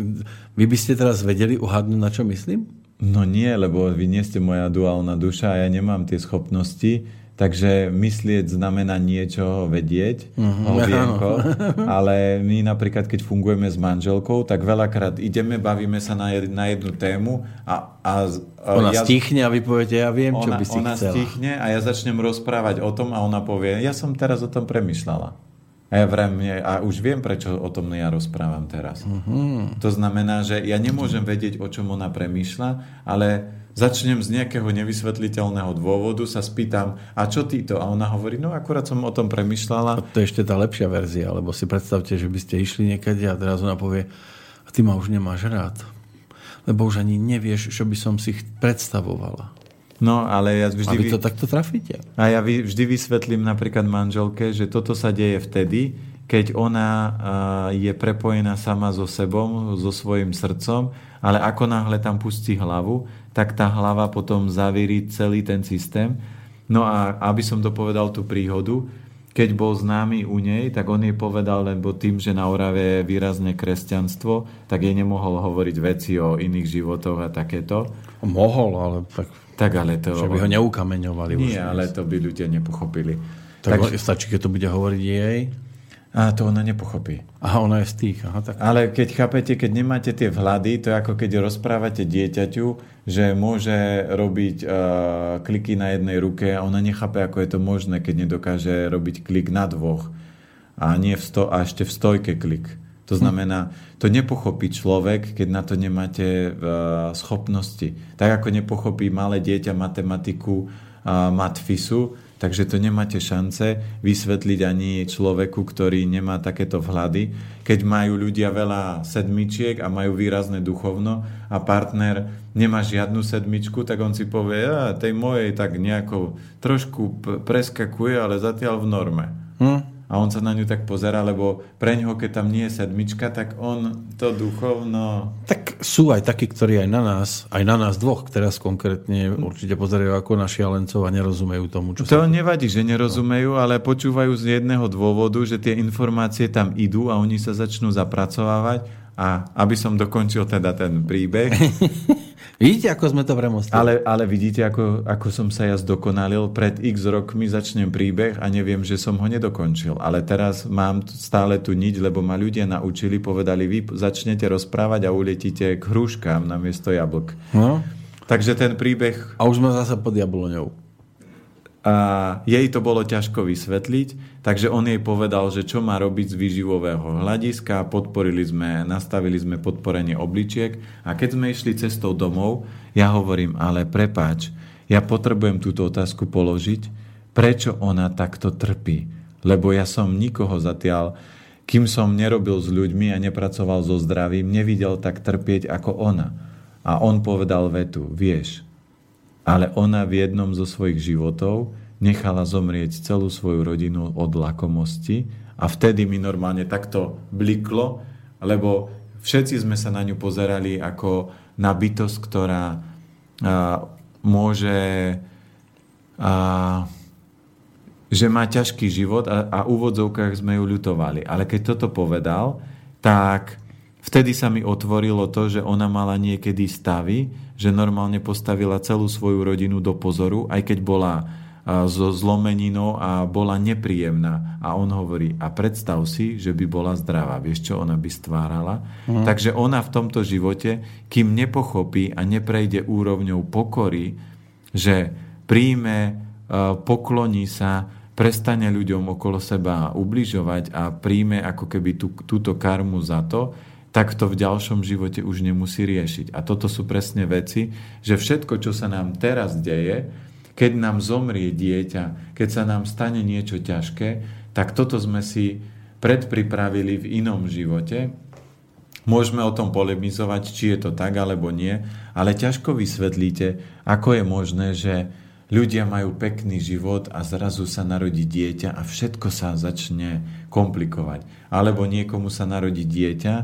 vy by ste teraz vedeli uhadnúť, na čo myslím? No nie, lebo vy nie ste moja duálna duša a ja nemám tie schopnosti Takže myslieť znamená niečo vedieť, uh-huh, ovienko, ale my napríklad, keď fungujeme s manželkou, tak veľakrát ideme, bavíme sa na, jed, na jednu tému a, a, a ona ja, stichne a vy poviete, ja viem, čo ona, by si ona chcela. stichne a ja začnem rozprávať o tom a ona povie, ja som teraz o tom premyšľala. A ja vrem, a už viem, prečo o tom ja rozprávam teraz. Uh-huh. To znamená, že ja nemôžem vedieť, o čom ona premyšľa, ale začnem z nejakého nevysvetliteľného dôvodu, sa spýtam, a čo týto? A ona hovorí, no akurát som o tom premyšľala. A to je ešte tá lepšia verzia, lebo si predstavte, že by ste išli niekedy a teraz ona povie, a ty ma už nemáš rád, lebo už ani nevieš, čo by som si predstavovala. No, ale ja vždy... A vy to takto trafíte. A ja vždy vysvetlím napríklad manželke, že toto sa deje vtedy, keď ona je prepojená sama so sebou, so svojim srdcom, ale ako náhle tam pustí hlavu, tak tá hlava potom zavíri celý ten systém. No a aby som dopovedal tú príhodu, keď bol známy u nej, tak on jej povedal, lebo tým, že na Orave je výrazne kresťanstvo, tak jej nemohol hovoriť veci o iných životoch a takéto. Mohol, ale tak... Tak ale to... Že by ho neukameňovali. Nie, ale to by ľudia nepochopili. Tak Takže... stačí, keď to bude hovoriť jej? A to ona nepochopí. Aha, ona je z tých. Aha, tak... Ale keď chápete, keď nemáte tie vhľady, to je ako keď rozprávate dieťaťu, že môže robiť uh, kliky na jednej ruke a ona nechápe, ako je to možné, keď nedokáže robiť klik na dvoch a, nie v sto- a ešte v stojke klik. To znamená, to nepochopí človek, keď na to nemáte uh, schopnosti. Tak ako nepochopí malé dieťa matematiku uh, matfisu, Takže to nemáte šance vysvetliť ani človeku, ktorý nemá takéto vhľady. Keď majú ľudia veľa sedmičiek a majú výrazné duchovno a partner nemá žiadnu sedmičku, tak on si povie, a tej mojej tak nejako trošku preskakuje, ale zatiaľ v norme. Hm? A on sa na ňu tak pozera, lebo pre ňoho, keď tam nie je sedmička, tak on to duchovno... Tak sú aj takí, ktorí aj na nás, aj na nás dvoch, teraz konkrétne určite pozerajú ako na šialencov a nerozumejú tomu, čo To sa... nevadí, že nerozumejú, ale počúvajú z jedného dôvodu, že tie informácie tam idú a oni sa začnú zapracovávať a aby som dokončil teda ten príbeh, Vidíte, ako sme to premostili? Ale, ale vidíte, ako, ako som sa ja zdokonalil. Pred x rokmi začnem príbeh a neviem, že som ho nedokončil. Ale teraz mám stále tu niť, lebo ma ľudia naučili, povedali, vy začnete rozprávať a uletíte k hruškám namiesto jablk. No. Takže ten príbeh... A už sme zase pod jabloňou a jej to bolo ťažko vysvetliť, takže on jej povedal, že čo má robiť z výživového hľadiska, podporili sme, nastavili sme podporenie obličiek a keď sme išli cestou domov, ja hovorím, ale prepáč, ja potrebujem túto otázku položiť, prečo ona takto trpí, lebo ja som nikoho zatiaľ, kým som nerobil s ľuďmi a nepracoval so zdravím, nevidel tak trpieť ako ona. A on povedal vetu, vieš, ale ona v jednom zo svojich životov nechala zomrieť celú svoju rodinu od lakomosti a vtedy mi normálne takto bliklo, lebo všetci sme sa na ňu pozerali ako na bytosť, ktorá a, môže a, že má ťažký život a, a úvodzovkách sme ju ľutovali. Ale keď toto povedal, tak vtedy sa mi otvorilo to, že ona mala niekedy stavy, že normálne postavila celú svoju rodinu do pozoru, aj keď bola so zlomeninou a bola nepríjemná. A on hovorí, a predstav si, že by bola zdravá. Vieš, čo ona by stvárala? Mm. Takže ona v tomto živote, kým nepochopí a neprejde úrovňou pokory, že príjme, pokloní sa, prestane ľuďom okolo seba ubližovať a príjme ako keby tú, túto karmu za to, tak to v ďalšom živote už nemusí riešiť. A toto sú presne veci, že všetko, čo sa nám teraz deje, keď nám zomrie dieťa, keď sa nám stane niečo ťažké, tak toto sme si predpripravili v inom živote. Môžeme o tom polemizovať, či je to tak alebo nie, ale ťažko vysvetlíte, ako je možné, že ľudia majú pekný život a zrazu sa narodí dieťa a všetko sa začne komplikovať. Alebo niekomu sa narodí dieťa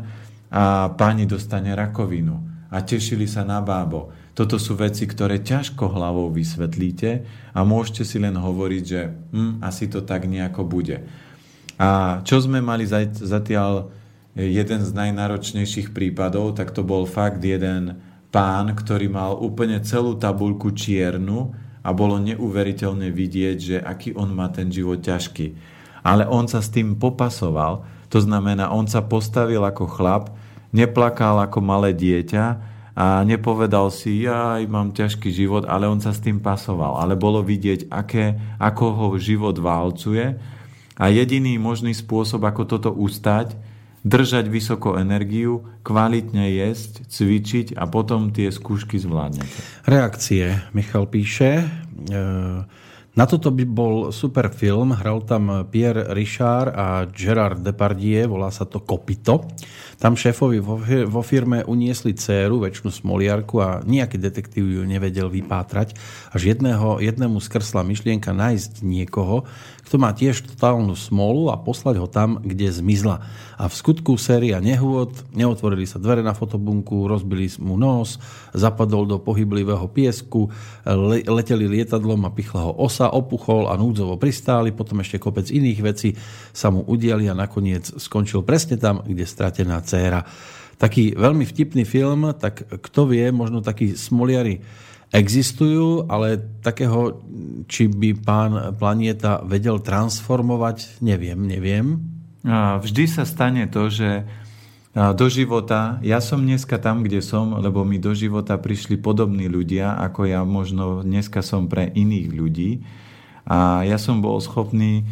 a pani dostane rakovinu a tešili sa na bábo. Toto sú veci, ktoré ťažko hlavou vysvetlíte a môžete si len hovoriť, že hm, asi to tak nejako bude. A čo sme mali zatiaľ jeden z najnáročnejších prípadov, tak to bol fakt jeden pán, ktorý mal úplne celú tabulku čiernu a bolo neuveriteľne vidieť, že aký on má ten život ťažký. Ale on sa s tým popasoval, to znamená, on sa postavil ako chlap, neplakal ako malé dieťa a nepovedal si, ja mám ťažký život, ale on sa s tým pasoval. Ale bolo vidieť, aké, ako ho život válcuje a jediný možný spôsob, ako toto ustať, držať vysoko energiu, kvalitne jesť, cvičiť a potom tie skúšky zvládnete. Reakcie. Michal píše, e na toto by bol super film, hral tam Pierre Richard a Gerard Depardieu, volá sa to Kopito. Tam šéfovi vo firme uniesli dceru, väčšinu smoliarku a nejaký detektív ju nevedel vypátrať. Až jedného, jednému skrsla myšlienka nájsť niekoho, kto má tiež totálnu smolu a poslať ho tam, kde zmizla. A v skutku séria nehôd, neotvorili sa dvere na fotobunku, rozbili mu nos, zapadol do pohyblivého piesku, le- leteli lietadlom a pichla ho osa, opuchol a núdzovo pristáli, potom ešte kopec iných vecí sa mu udiali a nakoniec skončil presne tam, kde stratená dcéra. Taký veľmi vtipný film, tak kto vie, možno takí smoliari existujú, ale takého, či by pán Planieta vedel transformovať, neviem, neviem. Vždy sa stane to, že do života, ja som dneska tam, kde som, lebo mi do života prišli podobní ľudia, ako ja možno dneska som pre iných ľudí. A ja som bol schopný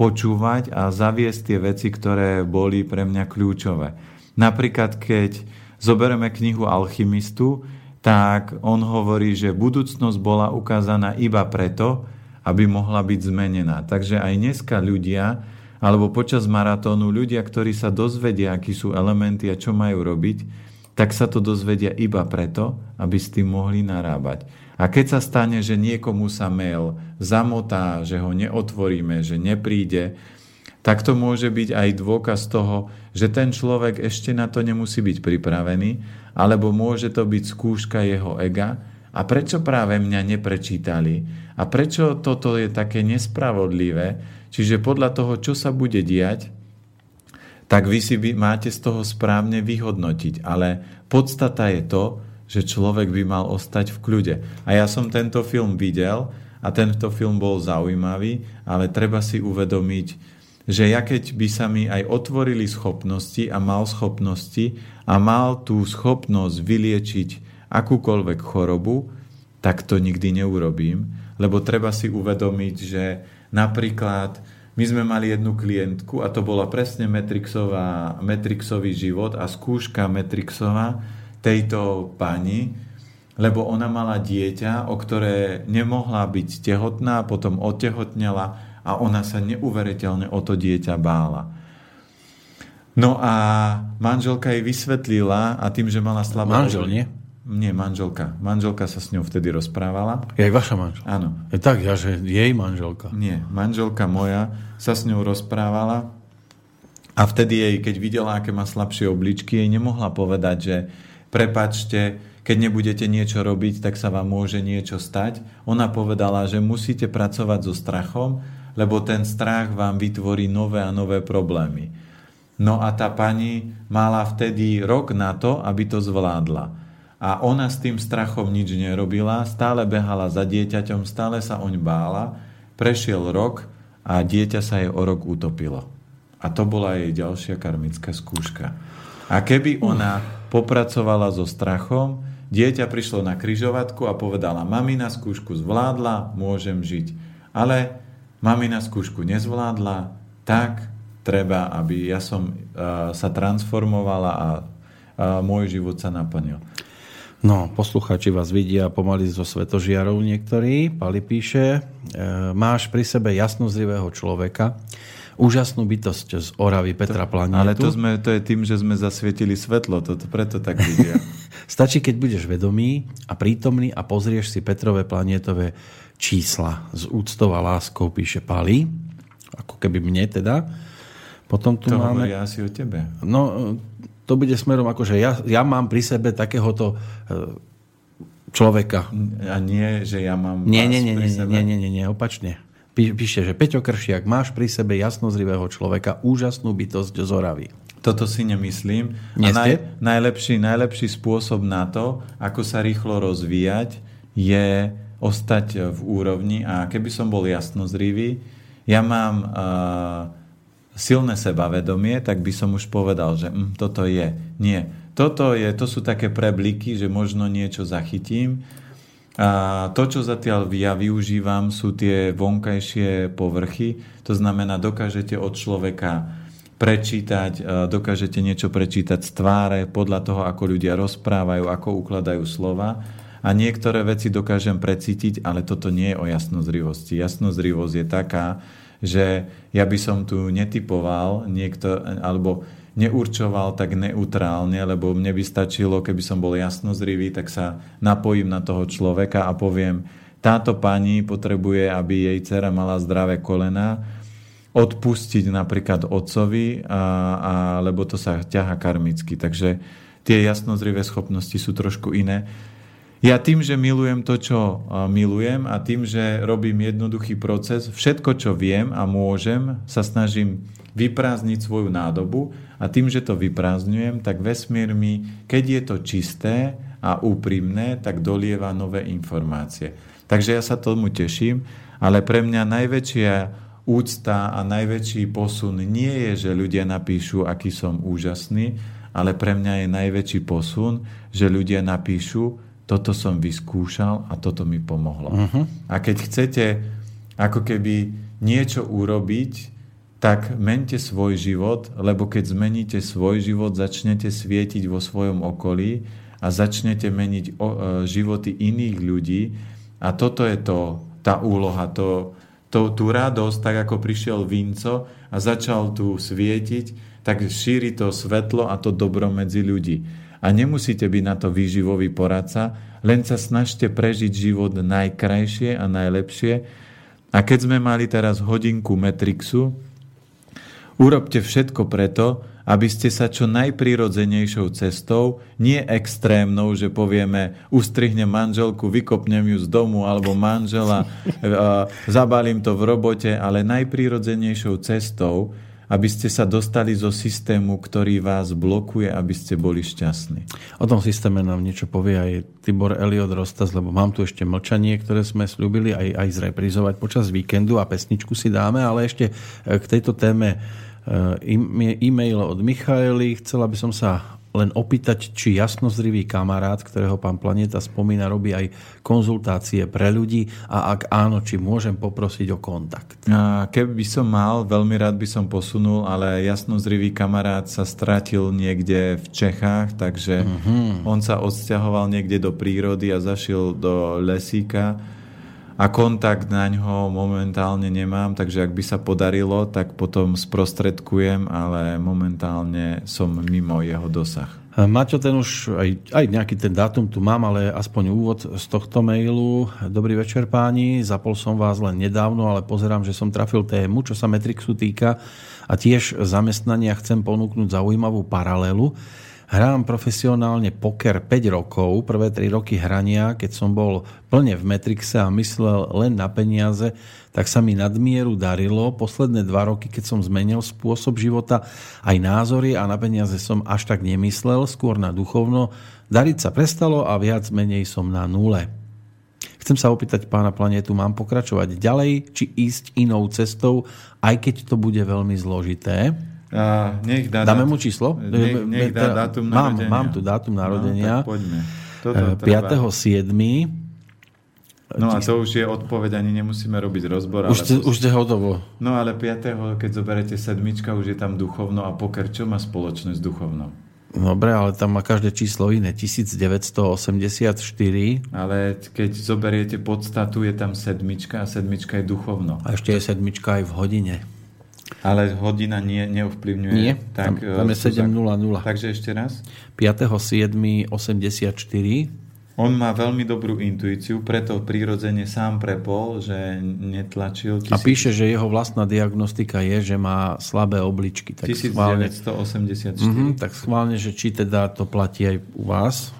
počúvať a zaviesť tie veci, ktoré boli pre mňa kľúčové. Napríklad, keď zoberieme knihu Alchymistu, tak on hovorí, že budúcnosť bola ukázaná iba preto, aby mohla byť zmenená. Takže aj dneska ľudia, alebo počas maratónu ľudia, ktorí sa dozvedia, akí sú elementy a čo majú robiť, tak sa to dozvedia iba preto, aby s tým mohli narábať. A keď sa stane, že niekomu sa mail zamotá, že ho neotvoríme, že nepríde, tak to môže byť aj dôkaz toho, že ten človek ešte na to nemusí byť pripravený, alebo môže to byť skúška jeho ega. A prečo práve mňa neprečítali? A prečo toto je také nespravodlivé? Čiže podľa toho, čo sa bude diať, tak vy si máte z toho správne vyhodnotiť. Ale podstata je to, že človek by mal ostať v kľude. A ja som tento film videl a tento film bol zaujímavý, ale treba si uvedomiť, že ja keď by sa mi aj otvorili schopnosti a mal schopnosti a mal tú schopnosť vyliečiť akúkoľvek chorobu, tak to nikdy neurobím, lebo treba si uvedomiť, že napríklad my sme mali jednu klientku a to bola presne Metrixová, Metrixový život a skúška Metrixová tejto pani, lebo ona mala dieťa, o ktoré nemohla byť tehotná, potom otehotnela a ona sa neuveriteľne o to dieťa bála. No a manželka jej vysvetlila a tým, že mala slabá... Manžel, nie? Nie, manželka. Manželka sa s ňou vtedy rozprávala. Je aj vaša manželka? Áno. Je tak, ja, že jej manželka. Nie, manželka moja sa s ňou rozprávala a vtedy jej, keď videla, aké má slabšie obličky, jej nemohla povedať, že prepačte, keď nebudete niečo robiť, tak sa vám môže niečo stať. Ona povedala, že musíte pracovať so strachom lebo ten strach vám vytvorí nové a nové problémy. No a tá pani mala vtedy rok na to, aby to zvládla. A ona s tým strachom nič nerobila, stále behala za dieťaťom, stále sa oň bála, prešiel rok a dieťa sa jej o rok utopilo. A to bola jej ďalšia karmická skúška. A keby ona popracovala so strachom, dieťa prišlo na kryžovatku a povedala, mami na skúšku zvládla, môžem žiť. Ale mamina skúšku nezvládla, tak treba, aby ja som uh, sa transformovala a uh, môj život sa naplnil. No, posluchači vás vidia pomaly zo svetožiarov niektorí. Pali píše, e, máš pri sebe jasnozrivého človeka, úžasnú bytosť z Oravy Petra Planietu. Ale to, sme, to je tým, že sme zasvietili svetlo, to, to preto tak vidia. Stačí, keď budeš vedomý a prítomný a pozrieš si Petrové planietové čísla s úctou a láskou, píše Pali, ako keby mne teda. Potom tu to máme... ja asi o tebe. No, to bude smerom ako, že ja, ja mám pri sebe takéhoto e, človeka. A nie, že ja mám nie, nie, nie, nie, nie, nie, nie, nie, opačne. Píše, že Peťo Kršiak, máš pri sebe jasnozrivého človeka, úžasnú bytosť z Oravy. Toto si nemyslím. A naj, najlepší, najlepší spôsob na to, ako sa rýchlo rozvíjať, je ostať v úrovni a keby som bol jasnozrivý, ja mám uh, silné sebavedomie, tak by som už povedal, že hm, toto je. Nie. Toto je, to sú také prebliky, že možno niečo zachytím. A to, čo zatiaľ ja využívam, sú tie vonkajšie povrchy. To znamená, dokážete od človeka prečítať, dokážete niečo prečítať z tváre podľa toho, ako ľudia rozprávajú, ako ukladajú slova a niektoré veci dokážem precítiť, ale toto nie je o jasnozrivosti. Jasnozrivosť je taká, že ja by som tu netypoval niekto, alebo neurčoval tak neutrálne, lebo mne by stačilo, keby som bol jasnozrivý, tak sa napojím na toho človeka a poviem, táto pani potrebuje, aby jej dcera mala zdravé kolena, odpustiť napríklad otcovi, a, a, lebo to sa ťaha karmicky. Takže tie jasnozrivé schopnosti sú trošku iné. Ja tým, že milujem to, čo milujem a tým, že robím jednoduchý proces, všetko, čo viem a môžem, sa snažím vyprázdniť svoju nádobu a tým, že to vyprázdňujem, tak vesmír mi, keď je to čisté a úprimné, tak dolieva nové informácie. Takže ja sa tomu teším, ale pre mňa najväčšia úcta a najväčší posun nie je, že ľudia napíšu, aký som úžasný, ale pre mňa je najväčší posun, že ľudia napíšu, toto som vyskúšal a toto mi pomohlo. Uh-huh. A keď chcete ako keby niečo urobiť, tak mente svoj život, lebo keď zmeníte svoj život, začnete svietiť vo svojom okolí a začnete meniť o, e, životy iných ľudí. A toto je to, tá úloha, to, to, tú radosť, tak ako prišiel Vinco a začal tu svietiť, tak šíri to svetlo a to dobro medzi ľudí. A nemusíte byť na to výživový poradca, len sa snažte prežiť život najkrajšie a najlepšie. A keď sme mali teraz hodinku Metrixu, urobte všetko preto, aby ste sa čo najprirodzenejšou cestou, nie extrémnou, že povieme, ustrihnem manželku, vykopnem ju z domu, alebo manžela, zabalím to v robote, ale najprirodzenejšou cestou, aby ste sa dostali zo systému, ktorý vás blokuje, aby ste boli šťastní. O tom systéme nám niečo povie aj Tibor Eliot Rostas, lebo mám tu ešte mlčanie, ktoré sme slúbili aj, aj zreprizovať počas víkendu a pesničku si dáme, ale ešte eh, k tejto téme eh, e-mail od Michaely. Chcela by som sa len opýtať, či jasnozrivý kamarát, ktorého pán Planeta spomína, robí aj konzultácie pre ľudí a ak áno, či môžem poprosiť o kontakt. Keby som mal, veľmi rád by som posunul, ale jasnozrivý kamarát sa stratil niekde v Čechách, takže uh-huh. on sa odsťahoval niekde do prírody a zašiel do lesíka a kontakt na ňo momentálne nemám, takže ak by sa podarilo, tak potom sprostredkujem, ale momentálne som mimo jeho dosah. Maťo, ten už aj, aj nejaký ten dátum tu mám, ale aspoň úvod z tohto mailu. Dobrý večer páni, zapol som vás len nedávno, ale pozerám, že som trafil tému, čo sa Metrixu týka a tiež zamestnania chcem ponúknuť zaujímavú paralelu. Hrám profesionálne poker 5 rokov, prvé 3 roky hrania, keď som bol plne v Metrixe a myslel len na peniaze, tak sa mi nadmieru darilo. Posledné 2 roky, keď som zmenil spôsob života, aj názory a na peniaze som až tak nemyslel, skôr na duchovno. Dariť sa prestalo a viac menej som na nule. Chcem sa opýtať pána planetu, mám pokračovať ďalej, či ísť inou cestou, aj keď to bude veľmi zložité? A nech dá Dáme mu číslo? Nech, nech dá dátum narodenia. Mám, mám tu dátum narodenia. No, tak poďme. Toto 5. 7. No a to už je odpoveď, ani nemusíme robiť rozbor. Už, ale... už ste hotovo. No ale 5. keď zoberete sedmička, už je tam duchovno a poker. Čo má spoločné s duchovnou? Dobre, ale tam má každé číslo iné. 1984. Ale keď zoberiete podstatu, je tam sedmička a sedmička je duchovno. A ešte je sedmička aj v hodine. Ale hodina nie, neovplyvňuje. Nie, tak, tam, tam je 7.00. Takže ešte raz. 5.7.84. On má veľmi dobrú intuíciu, preto prirodzene sám prepol, že netlačil. Tisíc... A píše, že jeho vlastná diagnostika je, že má slabé obličky. Tak 1984. Schválne, mm-hmm, tak schválne, že či teda to platí aj u vás.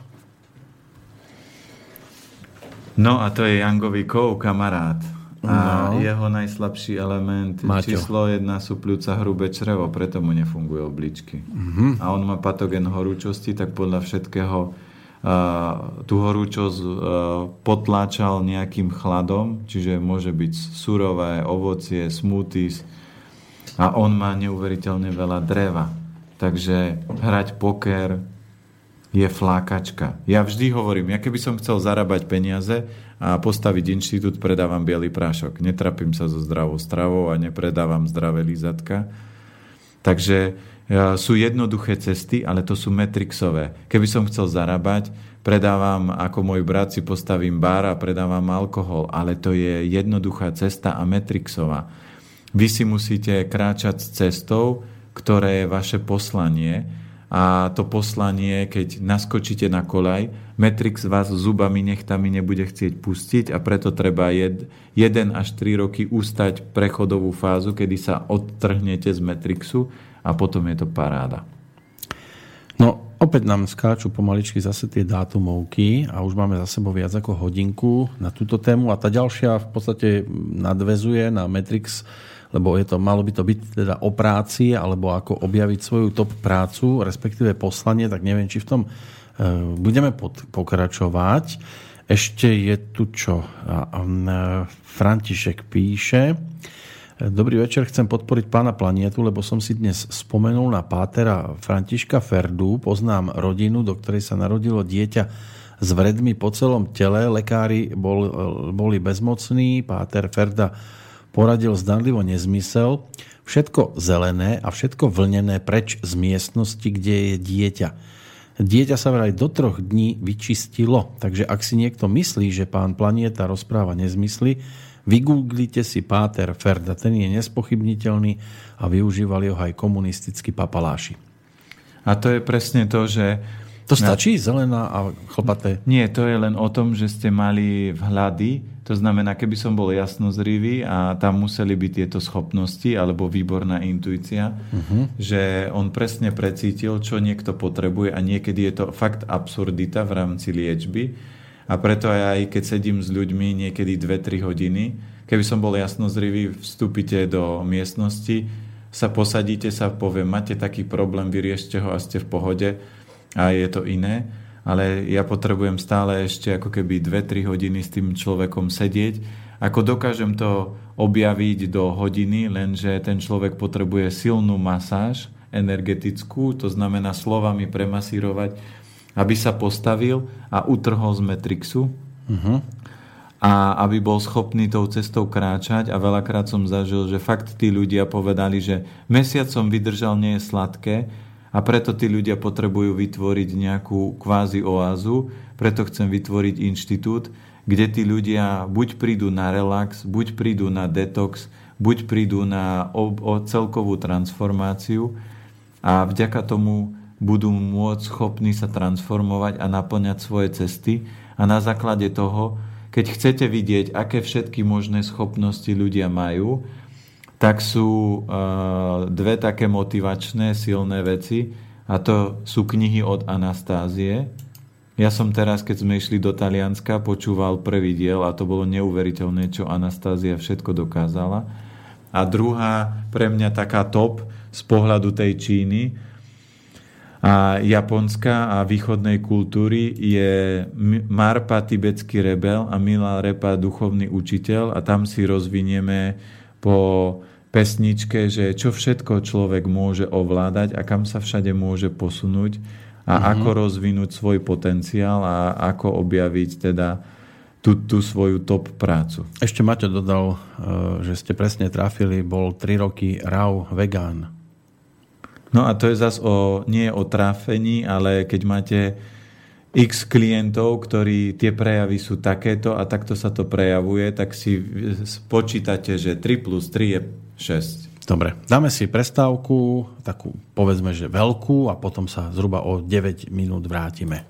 No a to je Jangový kov, kamarát. A no. jeho najslabší element, Maťo. číslo jedna sú pľúca hrubé črevo, preto mu nefungujú obličky. Mm-hmm. A on má patogen horúčosti, tak podľa všetkého uh, tú horúčosť uh, potláčal nejakým chladom, čiže môže byť surové ovocie, smoothies a on má neuveriteľne veľa dreva. Takže hrať poker je flákačka. Ja vždy hovorím, ja keby som chcel zarábať peniaze, a postaviť inštitút predávam biely prášok. Netrapím sa so zdravou stravou a nepredávam zdravé lízatka. Takže e, sú jednoduché cesty, ale to sú metrixové. Keby som chcel zarábať, predávam, ako môj brat si postavím bar a predávam alkohol, ale to je jednoduchá cesta a metrixová. Vy si musíte kráčať s cestou, ktoré je vaše poslanie a to poslanie, keď naskočíte na kolaj, Matrix vás zubami nechtami nebude chcieť pustiť a preto treba 1 až 3 roky ustať prechodovú fázu, kedy sa odtrhnete z Matrixu a potom je to paráda. No, opäť nám skáču pomaličky zase tie dátumovky a už máme za sebou viac ako hodinku na túto tému a tá ďalšia v podstate nadvezuje na Matrix lebo je to, malo by to byť teda o práci, alebo ako objaviť svoju top prácu, respektíve poslanie, tak neviem, či v tom e, budeme pod, pokračovať. Ešte je tu čo? František píše. Dobrý večer, chcem podporiť pána Planietu, lebo som si dnes spomenul na pátera Františka Ferdu. Poznám rodinu, do ktorej sa narodilo dieťa s vredmi po celom tele. Lekári bol, boli bezmocní. Páter Ferda poradil zdanlivo nezmysel, všetko zelené a všetko vlnené preč z miestnosti, kde je dieťa. Dieťa sa vraj do troch dní vyčistilo, takže ak si niekto myslí, že pán Planieta rozpráva nezmysly, vygooglite si Páter Ferda, ten je nespochybniteľný a využívali ho aj komunistickí papaláši. A to je presne to, že To stačí, no. zelená a chlpaté? Nie, to je len o tom, že ste mali vhľady, to znamená, keby som bol jasnozrivý a tam museli byť tieto schopnosti alebo výborná intuícia, uh-huh. že on presne precítil, čo niekto potrebuje a niekedy je to fakt absurdita v rámci liečby. A preto aj keď sedím s ľuďmi niekedy 2-3 hodiny, keby som bol jasnozrivý, vstúpite do miestnosti, sa posadíte sa, poviem, máte taký problém, vyriešte ho a ste v pohode a je to iné ale ja potrebujem stále ešte ako keby 2-3 hodiny s tým človekom sedieť. Ako dokážem to objaviť do hodiny, lenže ten človek potrebuje silnú masáž energetickú, to znamená slovami premasírovať, aby sa postavil a utrhol z Matrixu. Uh-huh. A aby bol schopný tou cestou kráčať a veľakrát som zažil, že fakt tí ľudia povedali, že mesiac som vydržal, nie je sladké, a preto tí ľudia potrebujú vytvoriť nejakú kvázi oázu, preto chcem vytvoriť inštitút, kde tí ľudia buď prídu na relax, buď prídu na detox, buď prídu na o, o celkovú transformáciu a vďaka tomu budú môcť schopní sa transformovať a naplňať svoje cesty. A na základe toho, keď chcete vidieť, aké všetky možné schopnosti ľudia majú, tak sú uh, dve také motivačné, silné veci a to sú knihy od Anastázie. Ja som teraz, keď sme išli do Talianska, počúval prvý diel a to bolo neuveriteľné, čo Anastázia všetko dokázala. A druhá, pre mňa taká top z pohľadu tej Číny a Japonska a východnej kultúry je Marpa, tibetský rebel a Mila Repa, duchovný učiteľ a tam si rozvinieme po pesničke, že čo všetko človek môže ovládať a kam sa všade môže posunúť a mm-hmm. ako rozvinúť svoj potenciál a ako objaviť teda tú, tú svoju top prácu. Ešte Maťo dodal, e, že ste presne trafili, bol 3 roky RAW vegán. No a to je zase o, nie o tráfení, ale keď máte x klientov, ktorí tie prejavy sú takéto a takto sa to prejavuje, tak si spočítate, že 3 plus 3 je 6. Dobre, dáme si prestávku, takú povedzme, že veľkú a potom sa zhruba o 9 minút vrátime.